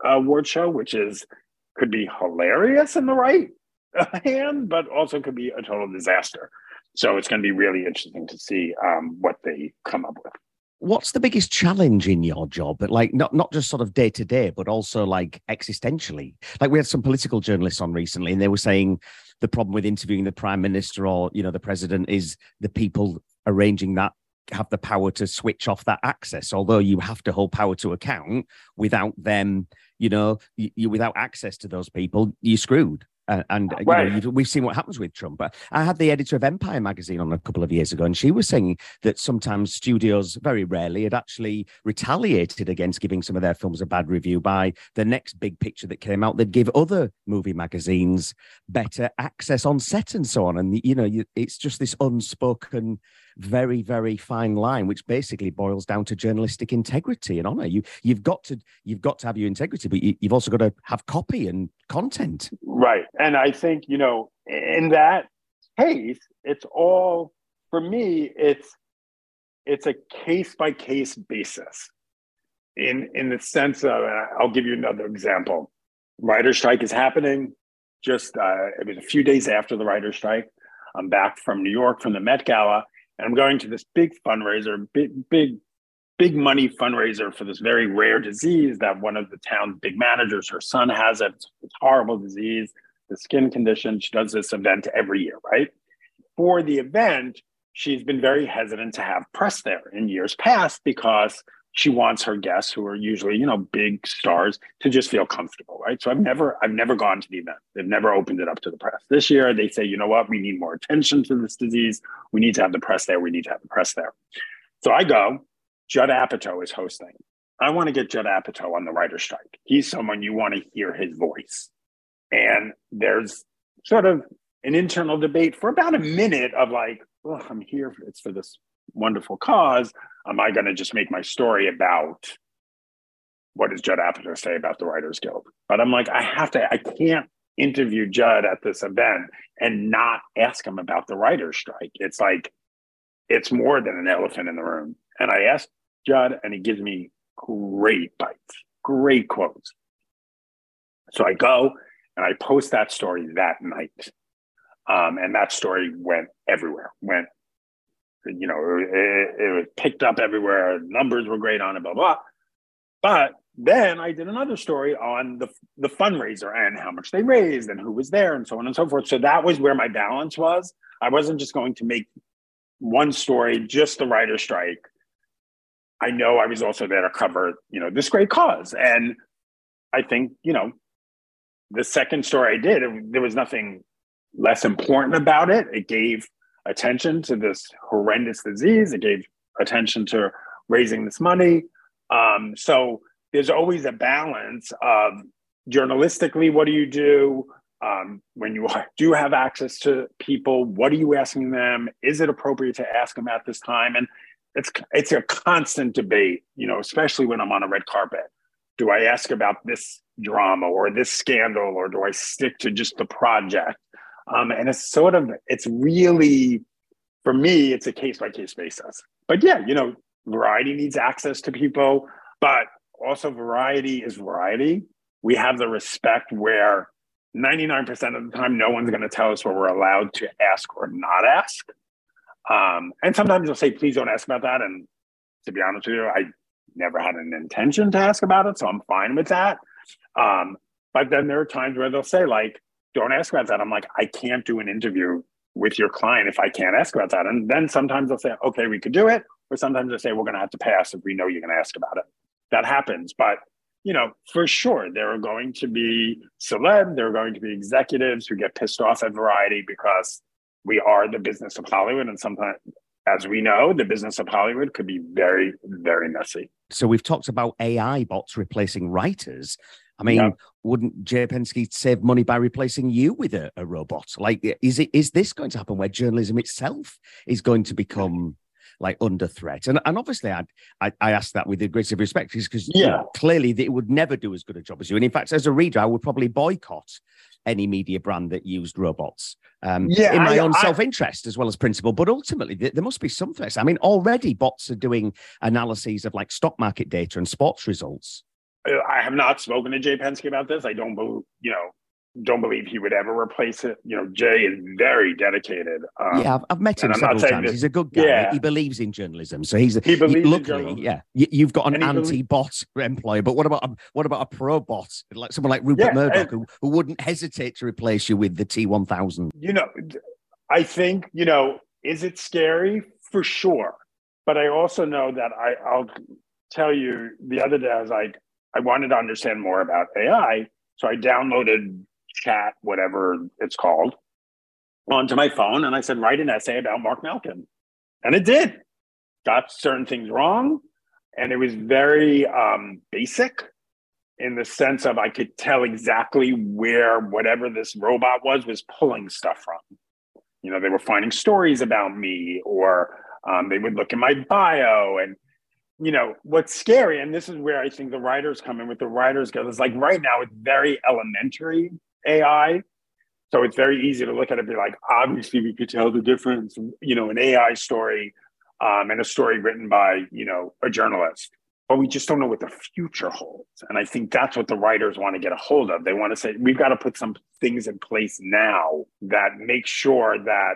uh, award show, which is could be hilarious in the right hand, but also could be a total disaster. So it's going to be really interesting to see um, what they come up with. What's the biggest challenge in your job? But like not not just sort of day to day, but also like existentially. Like we had some political journalists on recently, and they were saying the problem with interviewing the prime minister or you know the president is the people arranging that have the power to switch off that access although you have to hold power to account without them you know, you, you without access to those people, you're screwed. Uh, and right. you know, we've seen what happens with Trump. But I had the editor of Empire magazine on a couple of years ago, and she was saying that sometimes studios, very rarely, had actually retaliated against giving some of their films a bad review by the next big picture that came out. They'd give other movie magazines better access on set and so on. And you know, you, it's just this unspoken very, very fine line, which basically boils down to journalistic integrity and honor. You you've got to you've got to have your integrity, but you, you've also got to have copy and content. Right, and I think you know in that case, it's all for me. It's it's a case by case basis. In in the sense of, I'll give you another example. Writer strike is happening. Just uh, it was a few days after the writer strike. I'm back from New York from the Met Gala, and I'm going to this big fundraiser, big, big, big money fundraiser for this very rare disease that one of the town's big managers, her son has it. It's, it's horrible disease, the skin condition. She does this event every year, right? For the event, she's been very hesitant to have press there in years past because she wants her guests who are usually you know big stars to just feel comfortable right? So i've never i've never gone to the event. They've never opened it up to the press. This year they say you know what? We need more attention to this disease. We need to have the press there. We need to have the press there. So i go. Judd apatow is hosting. I want to get judd apatow on the writer's strike. He's someone you want to hear his voice. And there's sort of an internal debate for about a minute of like oh i'm here it's for this wonderful cause am I going to just make my story about what does Judd Apatow say about the Writers Guild? But I'm like, I have to, I can't interview Judd at this event and not ask him about the writer's strike. It's like, it's more than an elephant in the room. And I asked Judd, and he gives me great bites, great quotes. So I go and I post that story that night. Um, and that story went everywhere, went you know, it, it was picked up everywhere. Numbers were great on it, blah, blah. But then I did another story on the, the fundraiser and how much they raised and who was there and so on and so forth. So that was where my balance was. I wasn't just going to make one story, just the writer strike. I know I was also there to cover, you know, this great cause. And I think, you know, the second story I did, it, there was nothing less important about it. It gave attention to this horrendous disease. It gave attention to raising this money. Um, so there's always a balance of journalistically, what do you do? Um, when you do have access to people, what are you asking them? Is it appropriate to ask them at this time? And it's it's a constant debate, you know, especially when I'm on a red carpet. Do I ask about this drama or this scandal, or do I stick to just the project? Um, and it's sort of it's really for me, it's a case by case basis. But yeah, you know, variety needs access to people, but also variety is variety. We have the respect where 99% of the time, no one's going to tell us what we're allowed to ask or not ask. Um, and sometimes they'll say, please don't ask about that. And to be honest with you, I never had an intention to ask about it. So I'm fine with that. Um, but then there are times where they'll say, like, don't ask about that. I'm like, I can't do an interview with your client if I can't ask about that. And then sometimes they'll say, okay, we could do it. Or sometimes they'll say, we're going to have to pass if we know you're going to ask about it. That happens. But you know, for sure, there are going to be celeb, there are going to be executives who get pissed off at Variety because we are the business of Hollywood. And sometimes, as we know, the business of Hollywood could be very, very messy. So we've talked about AI bots replacing writers. I mean, yeah. wouldn't Jay Penske save money by replacing you with a, a robot? Like, is it is this going to happen where journalism itself is going to become like under threat. And and obviously, I I, I ask that with the greatest respect, because yeah, clearly it would never do as good a job as you. And in fact, as a reader, I would probably boycott any media brand that used robots. Um, yeah, in my I, own I, self-interest as well as principle, but ultimately there must be some threats. I mean, already bots are doing analyses of like stock market data and sports results. I have not spoken to Jay Penske about this. I don't believe, you know, don't believe he would ever replace it. You know, Jay is very dedicated. Um, yeah, I've, I've, met him several times. He's a good guy. Yeah. He believes in journalism, so he's he believes. He, luckily, yeah, you, have got an anti-bot employee, but what about a, what about a pro-bot like someone like Rupert yeah, Murdoch and, who, who wouldn't hesitate to replace you with the T1000? You know, I think you know, is it scary for sure? But I also know that I, I'll tell you the other day I was like, I wanted to understand more about AI. So I downloaded chat, whatever it's called, onto my phone. And I said, write an essay about Marc Malkin. And it did. Got certain things wrong. And it was very um, basic in the sense of I could tell exactly where whatever this robot was was pulling stuff from. You know, they were finding stories about me, or um, they would look in my bio. And, you know, what's scary, and this is where I think the writers come in with the writers go, is like right now it's very elementary AI. So it's very easy to look at it and be like, obviously we could tell the difference, you know, an AI story um, and a story written by, you know, a journalist. But we just don't know what the future holds. And I think that's what the writers want to get a hold of. They want to say, we've got to put some things in place now that make sure that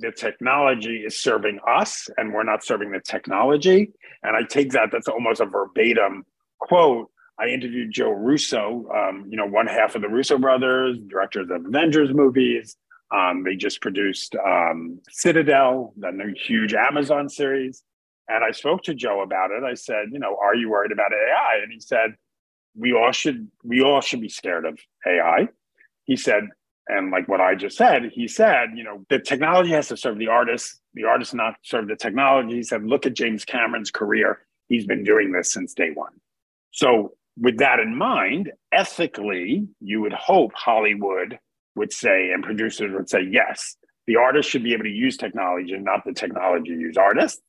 the technology is serving us and we're not serving the technology. And I take that, that's almost a verbatim quote I interviewed Joe Russo, um, you know, one half of the Russo brothers, directors of Avengers movies. Um, they just produced um, Citadel, the new huge Amazon series. And I spoke to Joe about it. I said, you know, are you worried about AI? And he said, we all should, we all should be scared of AI. He said, and like what I just said, he said, you know, the technology has to serve the artist, the artist not serve the technology. He said, look at James Cameron's career. He's been doing this since day one. So with that in mind, ethically, you would hope Hollywood would say, and producers would say, yes, the artist should be able to use technology and not the technology use artists.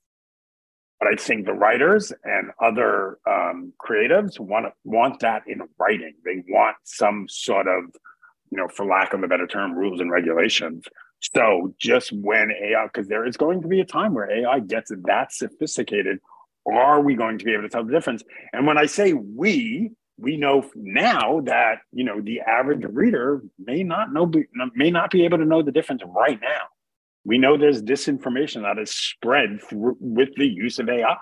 But I think the writers and other um, creatives want want that in writing. They want some sort of, you know, for lack of a better term, rules and regulations. So just when AI, because there is going to be a time where AI gets that sophisticated are we going to be able to tell the difference? And when I say we, we know now that you know the average reader may not know may not be able to know the difference right now. We know there's disinformation that is spread with the use of AI.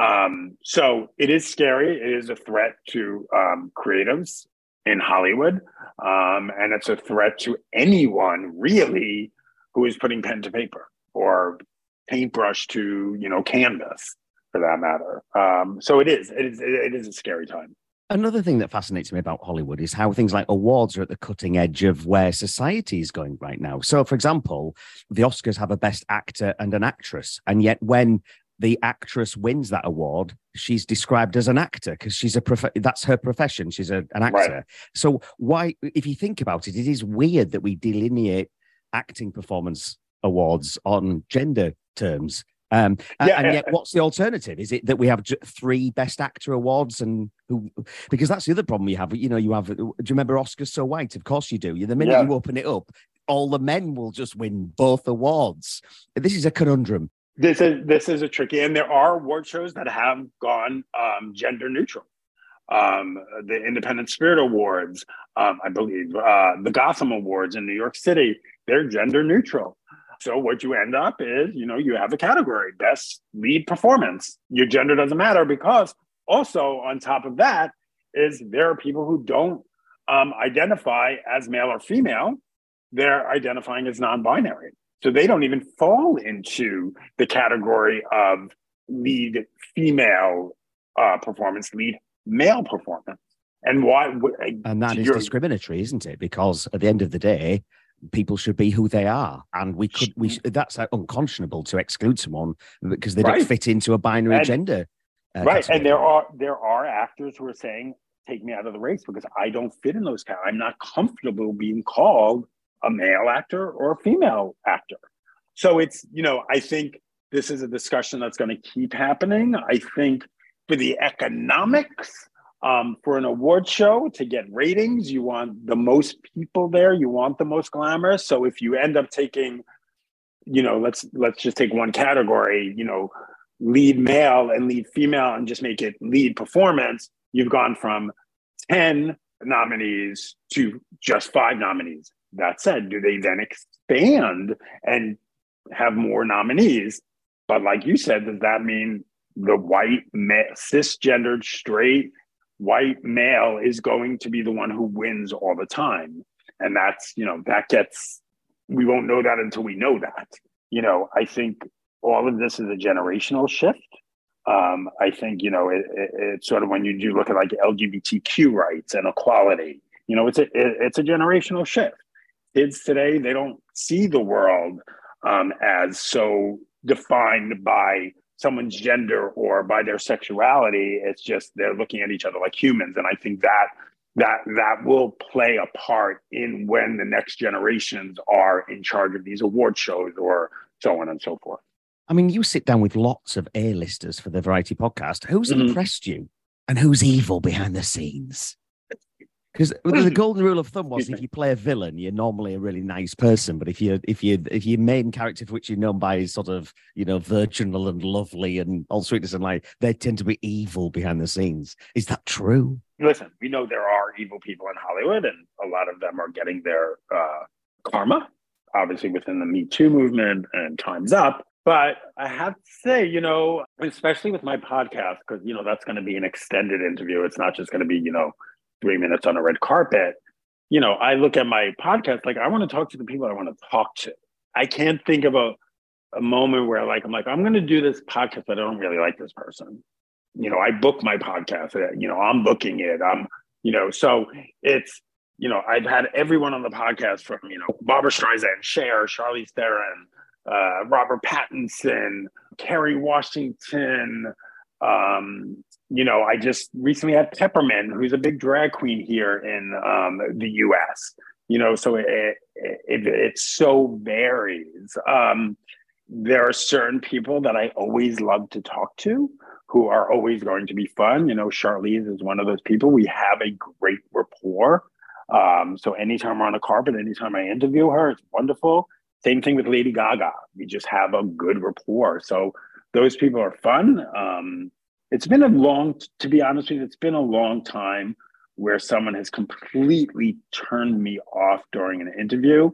Um, so it is scary. It is a threat to um, creatives in Hollywood, um, and it's a threat to anyone really who is putting pen to paper or paintbrush to you know canvas for that matter. Um, so it is, it is, it is a scary time. Another thing that fascinates me about Hollywood is how things like awards are at the cutting edge of where society is going right now. So, for example, the Oscars have a best actor and an actress. And yet, when the actress wins that award, she's described as an actor because she's a prof- that's her profession. She's a, an actor. Right. So, why, if you think about it, it is weird that we delineate acting performance awards on gender terms um, yeah, and yet, what's the alternative? Is it that we have three Best Actor awards, and who? Because that's the other problem we have. You know, you have. Do you remember Oscars So White? Of course you do. The minute yeah. you open it up, all the men will just win both awards. This is a conundrum. This is this is a tricky, and there are award shows that have gone um, gender neutral. Um, the Independent Spirit Awards, um, I believe, uh, the Gotham Awards in New York City, they're gender neutral. So what you end up is, you know, you have a category, best lead performance. Your gender doesn't matter because also on top of that is there are people who don't um, identify as male or female. They're identifying as non-binary. So they don't even fall into the category of lead female uh, performance, lead male performance. And why? And that is discriminatory, isn't it? Because at the end of the day, people should be who they are, and we could we that's unconscionable to exclude someone because they right. don't fit into a binary and, gender. Uh, right, category. and there are there are actors who are saying, "Take me out of the race because I don't fit in those categories. I'm not comfortable being called a male actor or a female actor." So it's you know I think this is a discussion that's going to keep happening. I think for the economics um, for an award show to get ratings, you want the most people there. You want the most glamorous. So if you end up taking, you know, let's let's just take one category, you know, lead male and lead female, and just make it lead performance. You've gone from ten nominees to just five nominees. That said, do they then expand and have more nominees? But like you said, does that mean the white, cisgendered, straight white male is going to be the one who wins all the time. And that's, you know, that gets, we won't know that until we know that. You know, I think all of this is a generational shift. Um, I think, you know, it, it, it's sort of when you do look at like LGBTQ rights and equality, you know, it's a, it, it's a generational shift. Kids today, they don't see the world um, as so defined by someone's gender or by their sexuality. It's just they're looking at each other like humans. And I think that that that will play a part in when the next generations are in charge of these award shows or so on and so forth. I mean, you sit down with lots of A-listers for the Variety podcast. Who's mm-hmm. impressed you and who's evil behind the scenes? Because the golden rule of thumb was if you play a villain, you're normally a really nice person. But if you if you if your main character for which you're known by is sort of you know virginal and lovely and all sweetness and light, they tend to be evil behind the scenes. Is that true? Listen, we know there are evil people in Hollywood, and a lot of them are getting their uh, karma, obviously within the Me Too movement and Times Up. But I have to say, you know, especially with my podcast, because you know that's going to be an extended interview. It's not just going to be you know three minutes on a red carpet, you know, I look at my podcast like I want to talk to the people I want to talk to. I can't think of a, a moment where like I'm like I'm going to do this podcast, but I don't really like this person. You know, I book my podcast. Uh, you know, I'm booking it. I'm you know, so it's you know I've had everyone on the podcast from you know Barbra Streisand, Cher, Charlize Theron, uh, Robert Pattinson, Kerry Washington. Um, you know, I just recently had Peppermint, who's a big drag queen here in um, the U.S. You know, so it, it, it, it so varies. Um, there are certain people that I always love to talk to who are always going to be fun. You know, Charlize is one of those people. We have a great rapport. Um, so anytime we're on a carpet, anytime I interview her, it's wonderful. Same thing with Lady Gaga. We just have a good rapport. So those people are fun. Um, it's been a long, to be honest with you, it's been a long time where someone has completely turned me off during an interview.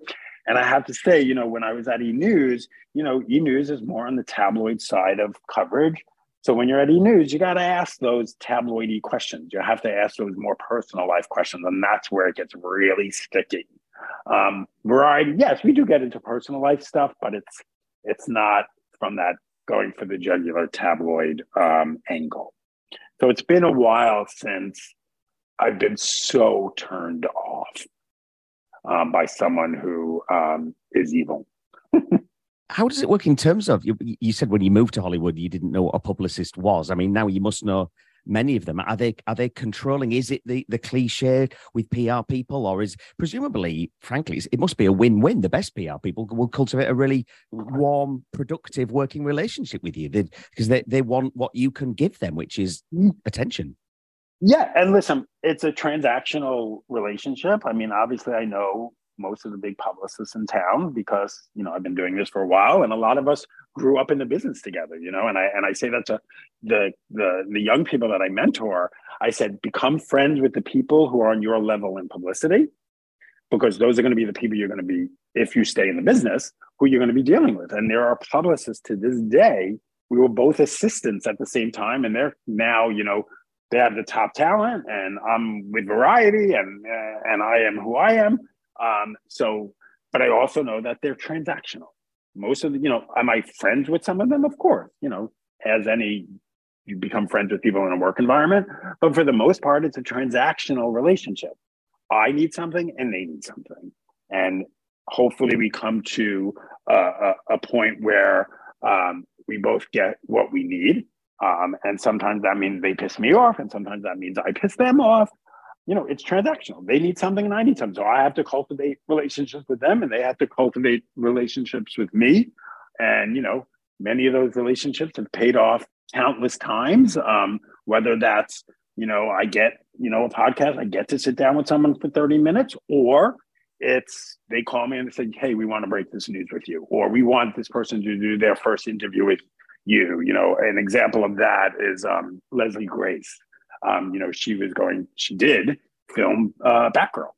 And I have to say, you know, when I was at E News, you know, E News is more on the tabloid side of coverage. So when you're at E News, you got to ask those tabloidy questions. You have to ask those more personal life questions, and that's where it gets really sticky. Um, variety, yes, we do get into personal life stuff, but it's it's not from that going for the jugular tabloid um, angle. So it's been a while since I've been so turned off um, by someone who um, is evil. How does it work in terms of you, you said when you moved to Hollywood you didn't know what a publicist was. I mean, now you must know many of them. Are they are they controlling? Is it the the cliche with PR people, or is presumably, frankly, it must be a win win. The best PR people will cultivate a really warm, productive working relationship with you because they, they want what you can give them, which is mm. attention. Yeah, and listen, it's a transactional relationship. I mean, obviously, I know most of the big publicists in town because you know I've been doing this for a while, and a lot of us grew up in the business together. You know, and I and I say that to the the the young people that I mentor. I said, become friends with the people who are on your level in publicity, because those are going to be the people you're going to be if you stay in the business, who you're going to be dealing with. And there are publicists to this day. We were both assistants at the same time, and they're now you know they have the top talent, and I'm with Variety, and uh, and I am who I am um, so, but I also know that they're transactional. Most of the, you know, am I friends with some of them? Of course, you know, as any, you become friends with people in a work environment. But for the most part, it's a transactional relationship. I need something and they need something. And hopefully we come to a, a, a point where um, we both get what we need. Um, and sometimes that means they piss me off, and sometimes that means I piss them off you know, it's transactional. They need something and I need something. So I have to cultivate relationships with them and they have to cultivate relationships with me. And, you know, many of those relationships have paid off countless times. Um, whether that's, you know, I get, you know, a podcast, I get to sit down with someone for 30 minutes, or it's they call me and they say, Hey, we want to break this news with you, or we want this person to do their first interview with you. You know, an example of that is um, Leslie Grace um, you know, she was going, she did film uh, Batgirl.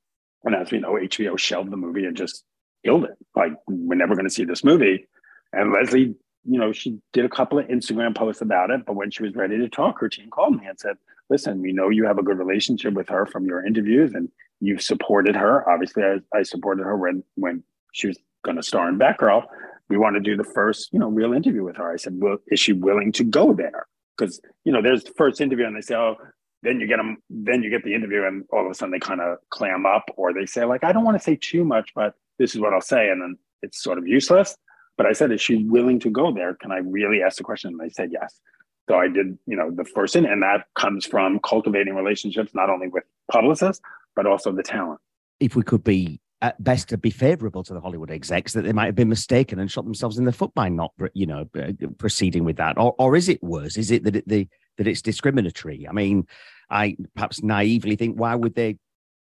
And as we know, HBO shelved the movie and just killed it. Like, we're never going to see this movie. And Leslie, you know, she did a couple of Instagram posts about it. But when she was ready to talk, her team called me and said, listen, we know you have a good relationship with her from your interviews and you've supported her. Obviously, I, I supported her when, when she was going to star in Batgirl. We want to do the first, you know, real interview with her. I said, well, is she willing to go there? Because you know there's the first interview and they say oh then you get them then you get the interview and all of a sudden they kind of clam up or they say like i don't want to say too much but this is what i'll say and then it's sort of useless. But i said is she willing to go there? Can i really ask the question? And they said yes. So i did you know the first in and that comes from cultivating relationships not only with publicists but also the talent. If we could be at best to be favorable to the Hollywood execs that they might have been mistaken and shot themselves in the foot by not, you know, uh, proceeding with that, or or is it worse? Is it that it, the that it's discriminatory? I mean, I perhaps naively think why would they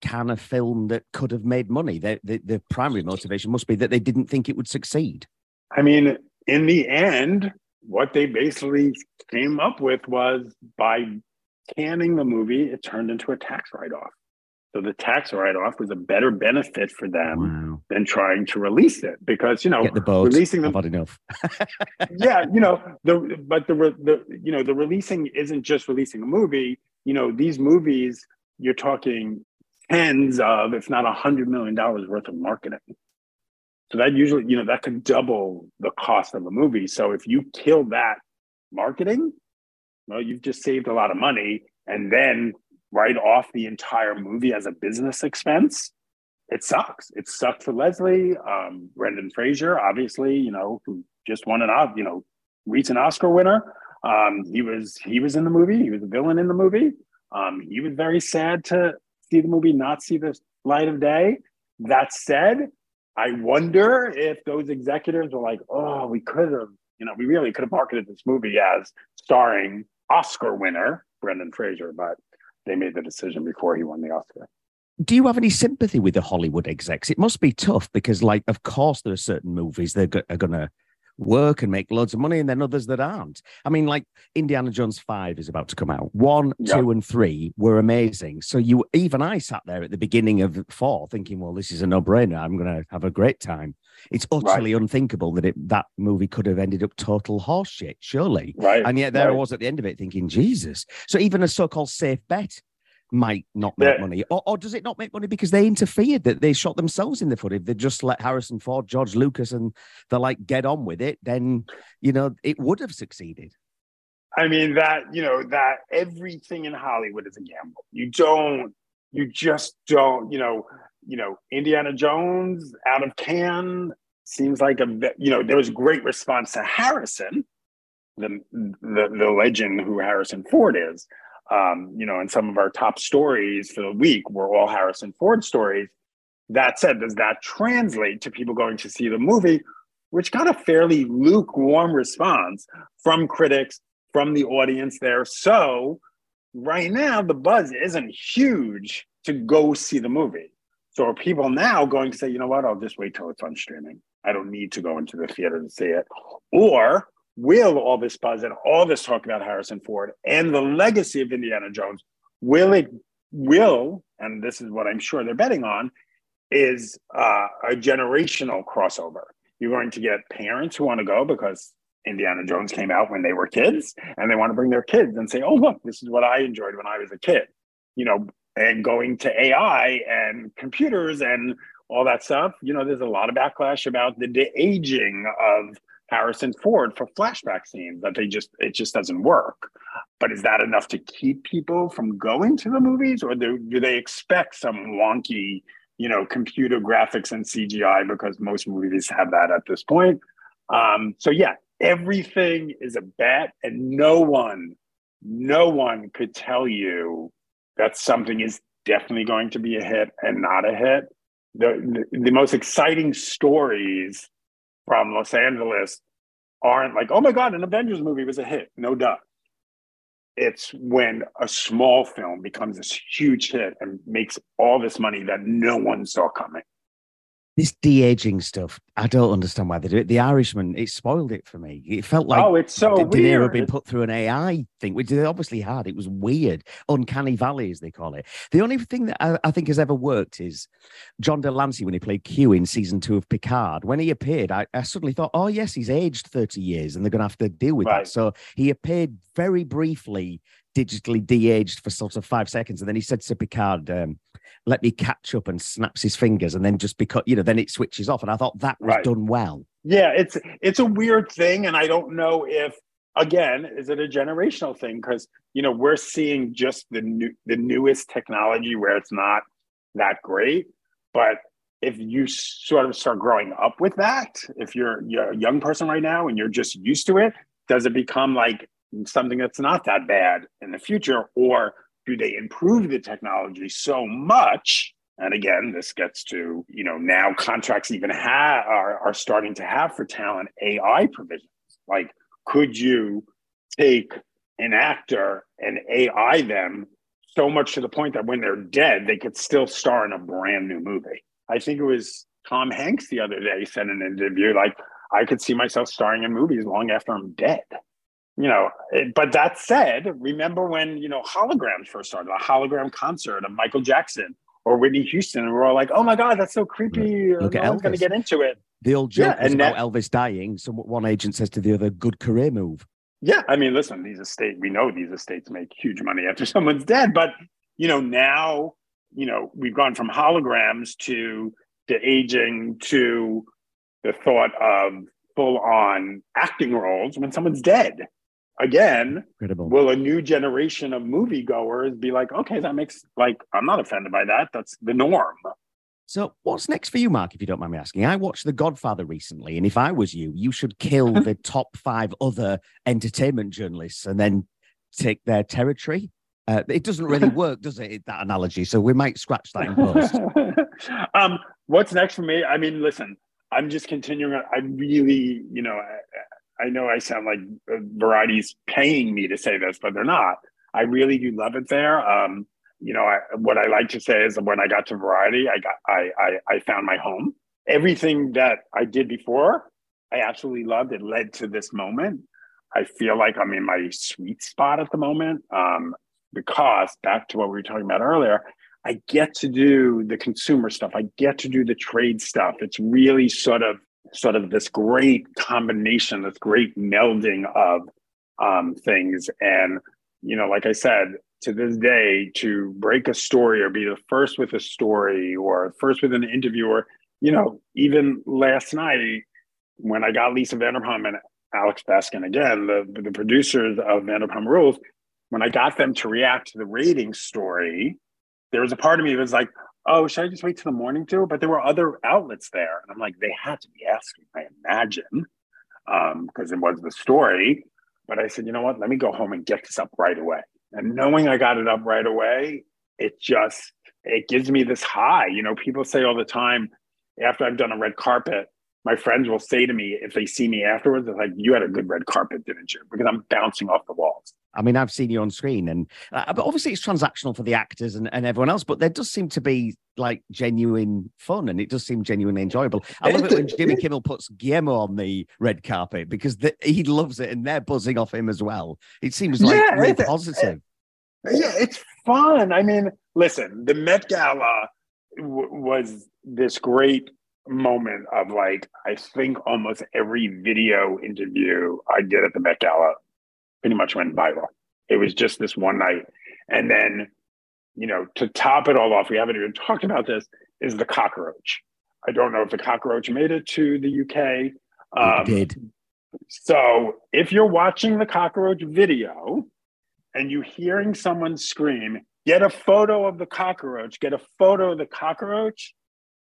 can a film that could have made money? The, the the primary motivation must be that they didn't think it would succeed. I mean, in the end, what they basically came up with was by canning the movie, it turned into a tax write off. So the tax write-off was a better benefit for them wow. than trying to release it because you know Get the boat. releasing them. Not enough. yeah, you know the but the the you know the releasing isn't just releasing a movie. You know these movies you're talking tens of, if not a hundred million dollars worth of marketing. So that usually you know that could double the cost of a movie. So if you kill that marketing, well, you've just saved a lot of money, and then write off the entire movie as a business expense, it sucks. It sucked for Leslie, um, Brendan Fraser, obviously, you know, who just won an, you know, recent Oscar winner. Um, he was he was in the movie. He was a villain in the movie. Um, he was very sad to see the movie not see the light of day. That said, I wonder if those executives were like, "Oh, we could have, you know, we really could have marketed this movie as starring Oscar winner Brendan Fraser, but they made the decision before he won the Oscar. Do you have any sympathy with the Hollywood execs? It must be tough because, like, of course, there are certain movies that are going to work and make loads of money, and then others that aren't. I mean, like Indiana Jones 5 is about to come out. One, two, and three were amazing. So you even I sat there at the beginning of four thinking, well, this is a no-brainer. I'm gonna have a great time. It's utterly right. unthinkable that it that movie could have ended up total horseshit, surely. Right. And yet there right. I was at the end of it thinking, Jesus. So even a so-called safe bet might not make yeah. money, or, or does it not make money because they interfered that they shot themselves in the foot? If they just let Harrison Ford, George Lucas, and the like get on with it, then you know it would have succeeded. I mean that you know that everything in Hollywood is a gamble. You don't you just don't, you know, you know, Indiana Jones out of Cannes seems like a, you know, there was great response to Harrison, the, the, the legend who Harrison Ford is. Um, you know, and some of our top stories for the week were all Harrison Ford stories. That said, does that translate to people going to see the movie, which got a fairly lukewarm response from critics, from the audience there? So, right now, the buzz isn't huge to go see the movie. So, are people now going to say, you know what, I'll just wait till it's on streaming? I don't need to go into the theater to see it. Or will all this buzz and all this talk about Harrison Ford and the legacy of Indiana Jones, will it, will, and this is what I'm sure they're betting on, is uh, a generational crossover. You're going to get parents who want to go because Indiana Jones came out when they were kids and they want to bring their kids and say, oh, look, this is what I enjoyed when I was a kid, you know, and going to AI and computers and all that stuff. You know, there's a lot of backlash about the de aging of Harrison Ford for flashback scenes that they just it just doesn't work. But is that enough to keep people from going to the movies, or do, do they expect some wonky, you know, computer graphics and CGI because most movies have that at this point? Um, so yeah, everything is a bet, and no one, no one could tell you that something is definitely going to be a hit and not a hit. The, the, the most exciting stories from Los Angeles aren't like, oh my God, an Avengers movie was a hit. No doubt. It's when a small film becomes this huge hit and makes all this money that no one saw coming this de-aging stuff, I don't understand why they do it. The Irishman, it spoiled it for me. It felt like oh, it's so De, De Niro had been put through an AI thing, which they obviously had. It was weird, uncanny valley as they call it. The only thing that I, I think has ever worked is John de Lancie when he played Q in season two of Picard. When he appeared, I, I suddenly thought, oh yes, he's aged thirty years, and they're going to have to deal with right. that. So he appeared very briefly digitally de-aged for sort of five seconds, and then he said to Picard, um, let me catch up and snaps his fingers and then just because you know then it switches off. And i thought that was right. done well. Yeah it's it's a weird thing. And i don't know if again is it a generational thing? Because you know we're seeing just the new the newest technology where it's not that great. But if you sort of start growing up with that if you're, you're a young person right now and you're just used to it does it become like something that's not that bad in the future? Or do they improve the technology so much? And again this gets to you know now contracts even have are, are starting to have for talent ai provisions. Like could you take an actor and ai them so much to the point that when they're dead they could still star in a brand new movie? I think it was tom hanks the other day said in an interview like i could see myself starring in movies long after i'm dead you know, eh, but that said, remember when, you know, holograms first started, a hologram concert of Michael Jackson or Whitney Houston, and we're all like, oh my God, that's so creepy. Look no at one's going to get into it. The old joke yeah, about that, Elvis dying. So one agent says to the other, good career move. Yeah. I mean, listen, these estates, we know these estates make huge money after someone's dead, but, you know, now, you know, we've gone from holograms to, de-aging to the thought of full on acting roles when someone's dead again, Incredible. will a new generation of moviegoers be like, okay, that makes like I'm not offended by that. That's the norm. So, what's next for you, Marc? If you don't mind me asking, I watched The Godfather recently, and if I was you, you should kill the top five other entertainment journalists and then take their territory. Uh, it doesn't really work, does it? That analogy. So we might scratch that in post. um, what's next for me? I mean, listen, I'm just continuing. I really, you know, I know I sound like uh, Variety's paying me to say this, but they're not. I really do love it there. Um, you know, I, what I like to say is when I got to Variety, I got I, I I found my home. Everything that I did before, I absolutely loved. It led to this moment. I feel like I'm in my sweet spot at the moment um, because back to what we were talking about earlier, I get to do the consumer stuff. I get to do the trade stuff. It's really sort of sort of this great combination, this great melding of um, things. And, you know, like I said, to this day, to break a story or be the first with a story or first with an interviewer, you know, even last night when I got Lisa Vanderpump and Alex Baskin again, the, the producers of Vanderpump Rules, when I got them to react to the rating story, there was a part of me that was like, oh, should I just wait till the morning too? But there were other outlets there. And I'm like, they had to be asking, I imagine, because um, it was the story. But I said, you know what? Let me go home and get this up right away. And knowing I got it up right away, it just it gives me this high. You know, people say all the time after I've done a red carpet, my friends will say to me if they see me afterwards, they're like, "You had a good red carpet, didn't you?" Because I'm bouncing off the walls. I mean, I've seen you on screen, and uh, but obviously it's transactional for the actors and, and everyone else. But there does seem to be like genuine fun, and it does seem genuinely enjoyable. I love it when Jimmy Kimmel puts Guillermo on the red carpet because the, he loves it, and they're buzzing off him as well. It seems like yeah, really positive. Yeah, it's fun. I mean, listen, the Met Gala w- was this great moment of like, I think almost every video interview I did at the Met Gala pretty much went viral. It was just this one night. And then, you know, to top it all off, we haven't even talked about this, is the cockroach. I don't know if the cockroach made it to the UK. Um, it did. So if you're watching the cockroach video and you hearing someone scream, get a photo of the cockroach, get a photo of the cockroach,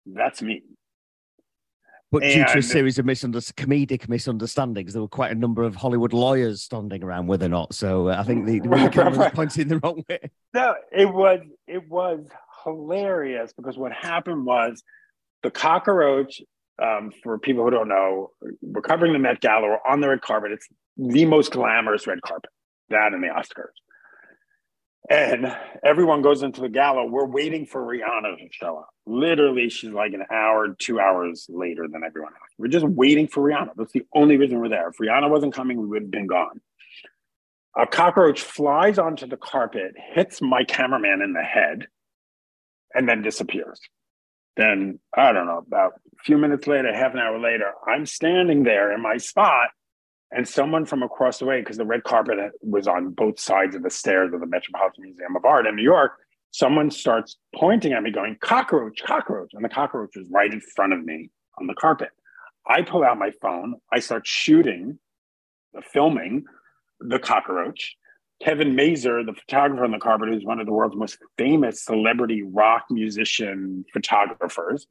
that's me. But and, due to a series of comedic misunderstandings, there were quite a number of Hollywood lawyers standing around with or not. So uh, I think the, the right, camera was pointing the wrong way. No, it was it was hilarious because what happened was the cockroach. Um, for people who don't know, we're covering the Met Gala. We're on the red carpet. It's the most glamorous red carpet. That and the Oscars and everyone goes into the gala. We're waiting for Rihanna to show up. Literally, she's like an hour, two hours later than everyone else. We're just waiting for Rihanna. That's the only reason we're there. If Rihanna wasn't coming, we would have been gone. A cockroach flies onto the carpet, hits my cameraman in the head, and then disappears. Then, I don't know, about a few minutes later, half an hour later, I'm standing there in my spot and someone from across the way, because the red carpet was on both sides of the stairs of the Metropolitan Museum of Art in New York, someone starts pointing at me, going, cockroach, cockroach. And the cockroach is right in front of me on the carpet. I pull out my phone, I start shooting, uh, filming the cockroach. Kevin Mazur, the photographer on the carpet, who's one of the world's most famous celebrity rock musician photographers,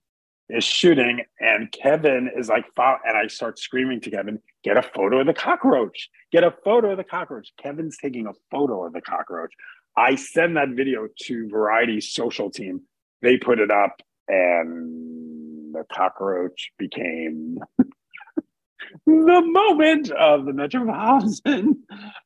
is shooting, and Kevin is like, and I start screaming to Kevin, get a photo of the cockroach, get a photo of the cockroach. Kevin's taking a photo of the cockroach. I send that video to Variety's social team. They put it up, and the cockroach became the moment of the Metropolitan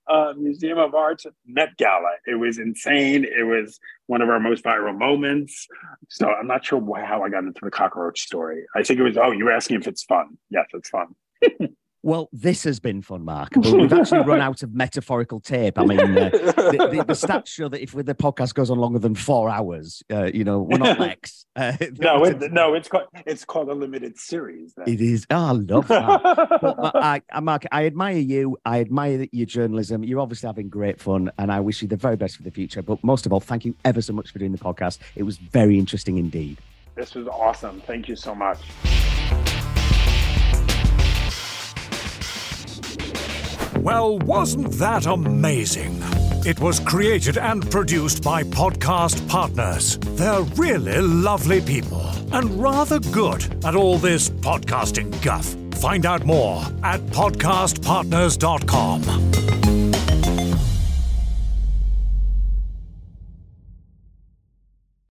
uh, Museum of Art's Met Gala. It was insane. It was one of our most viral moments. So I'm not sure how I got into the cockroach story. I think it was, oh, you were asking if it's fun. Yes, it's fun. Well, this has been fun, Marc. But we've actually run out of metaphorical tape. I mean, uh, the, the, the, stats show that if the podcast goes on longer than four hours, uh, you know, we're not Lex. Uh, no, it, no, it's called it's called a limited series. Then. It is. Oh, I love that. but, I, I, Marc, I admire you. I admire your journalism. You're obviously having great fun, and I wish you the very best for the future. But most of all, thank you ever so much for doing the podcast. It was very interesting indeed. This was awesome. Thank you so much. Well, wasn't that amazing? It was created and produced by Podcast Partners. They're really lovely people and rather good at all this podcasting guff. Find out more at podcastpartners.com.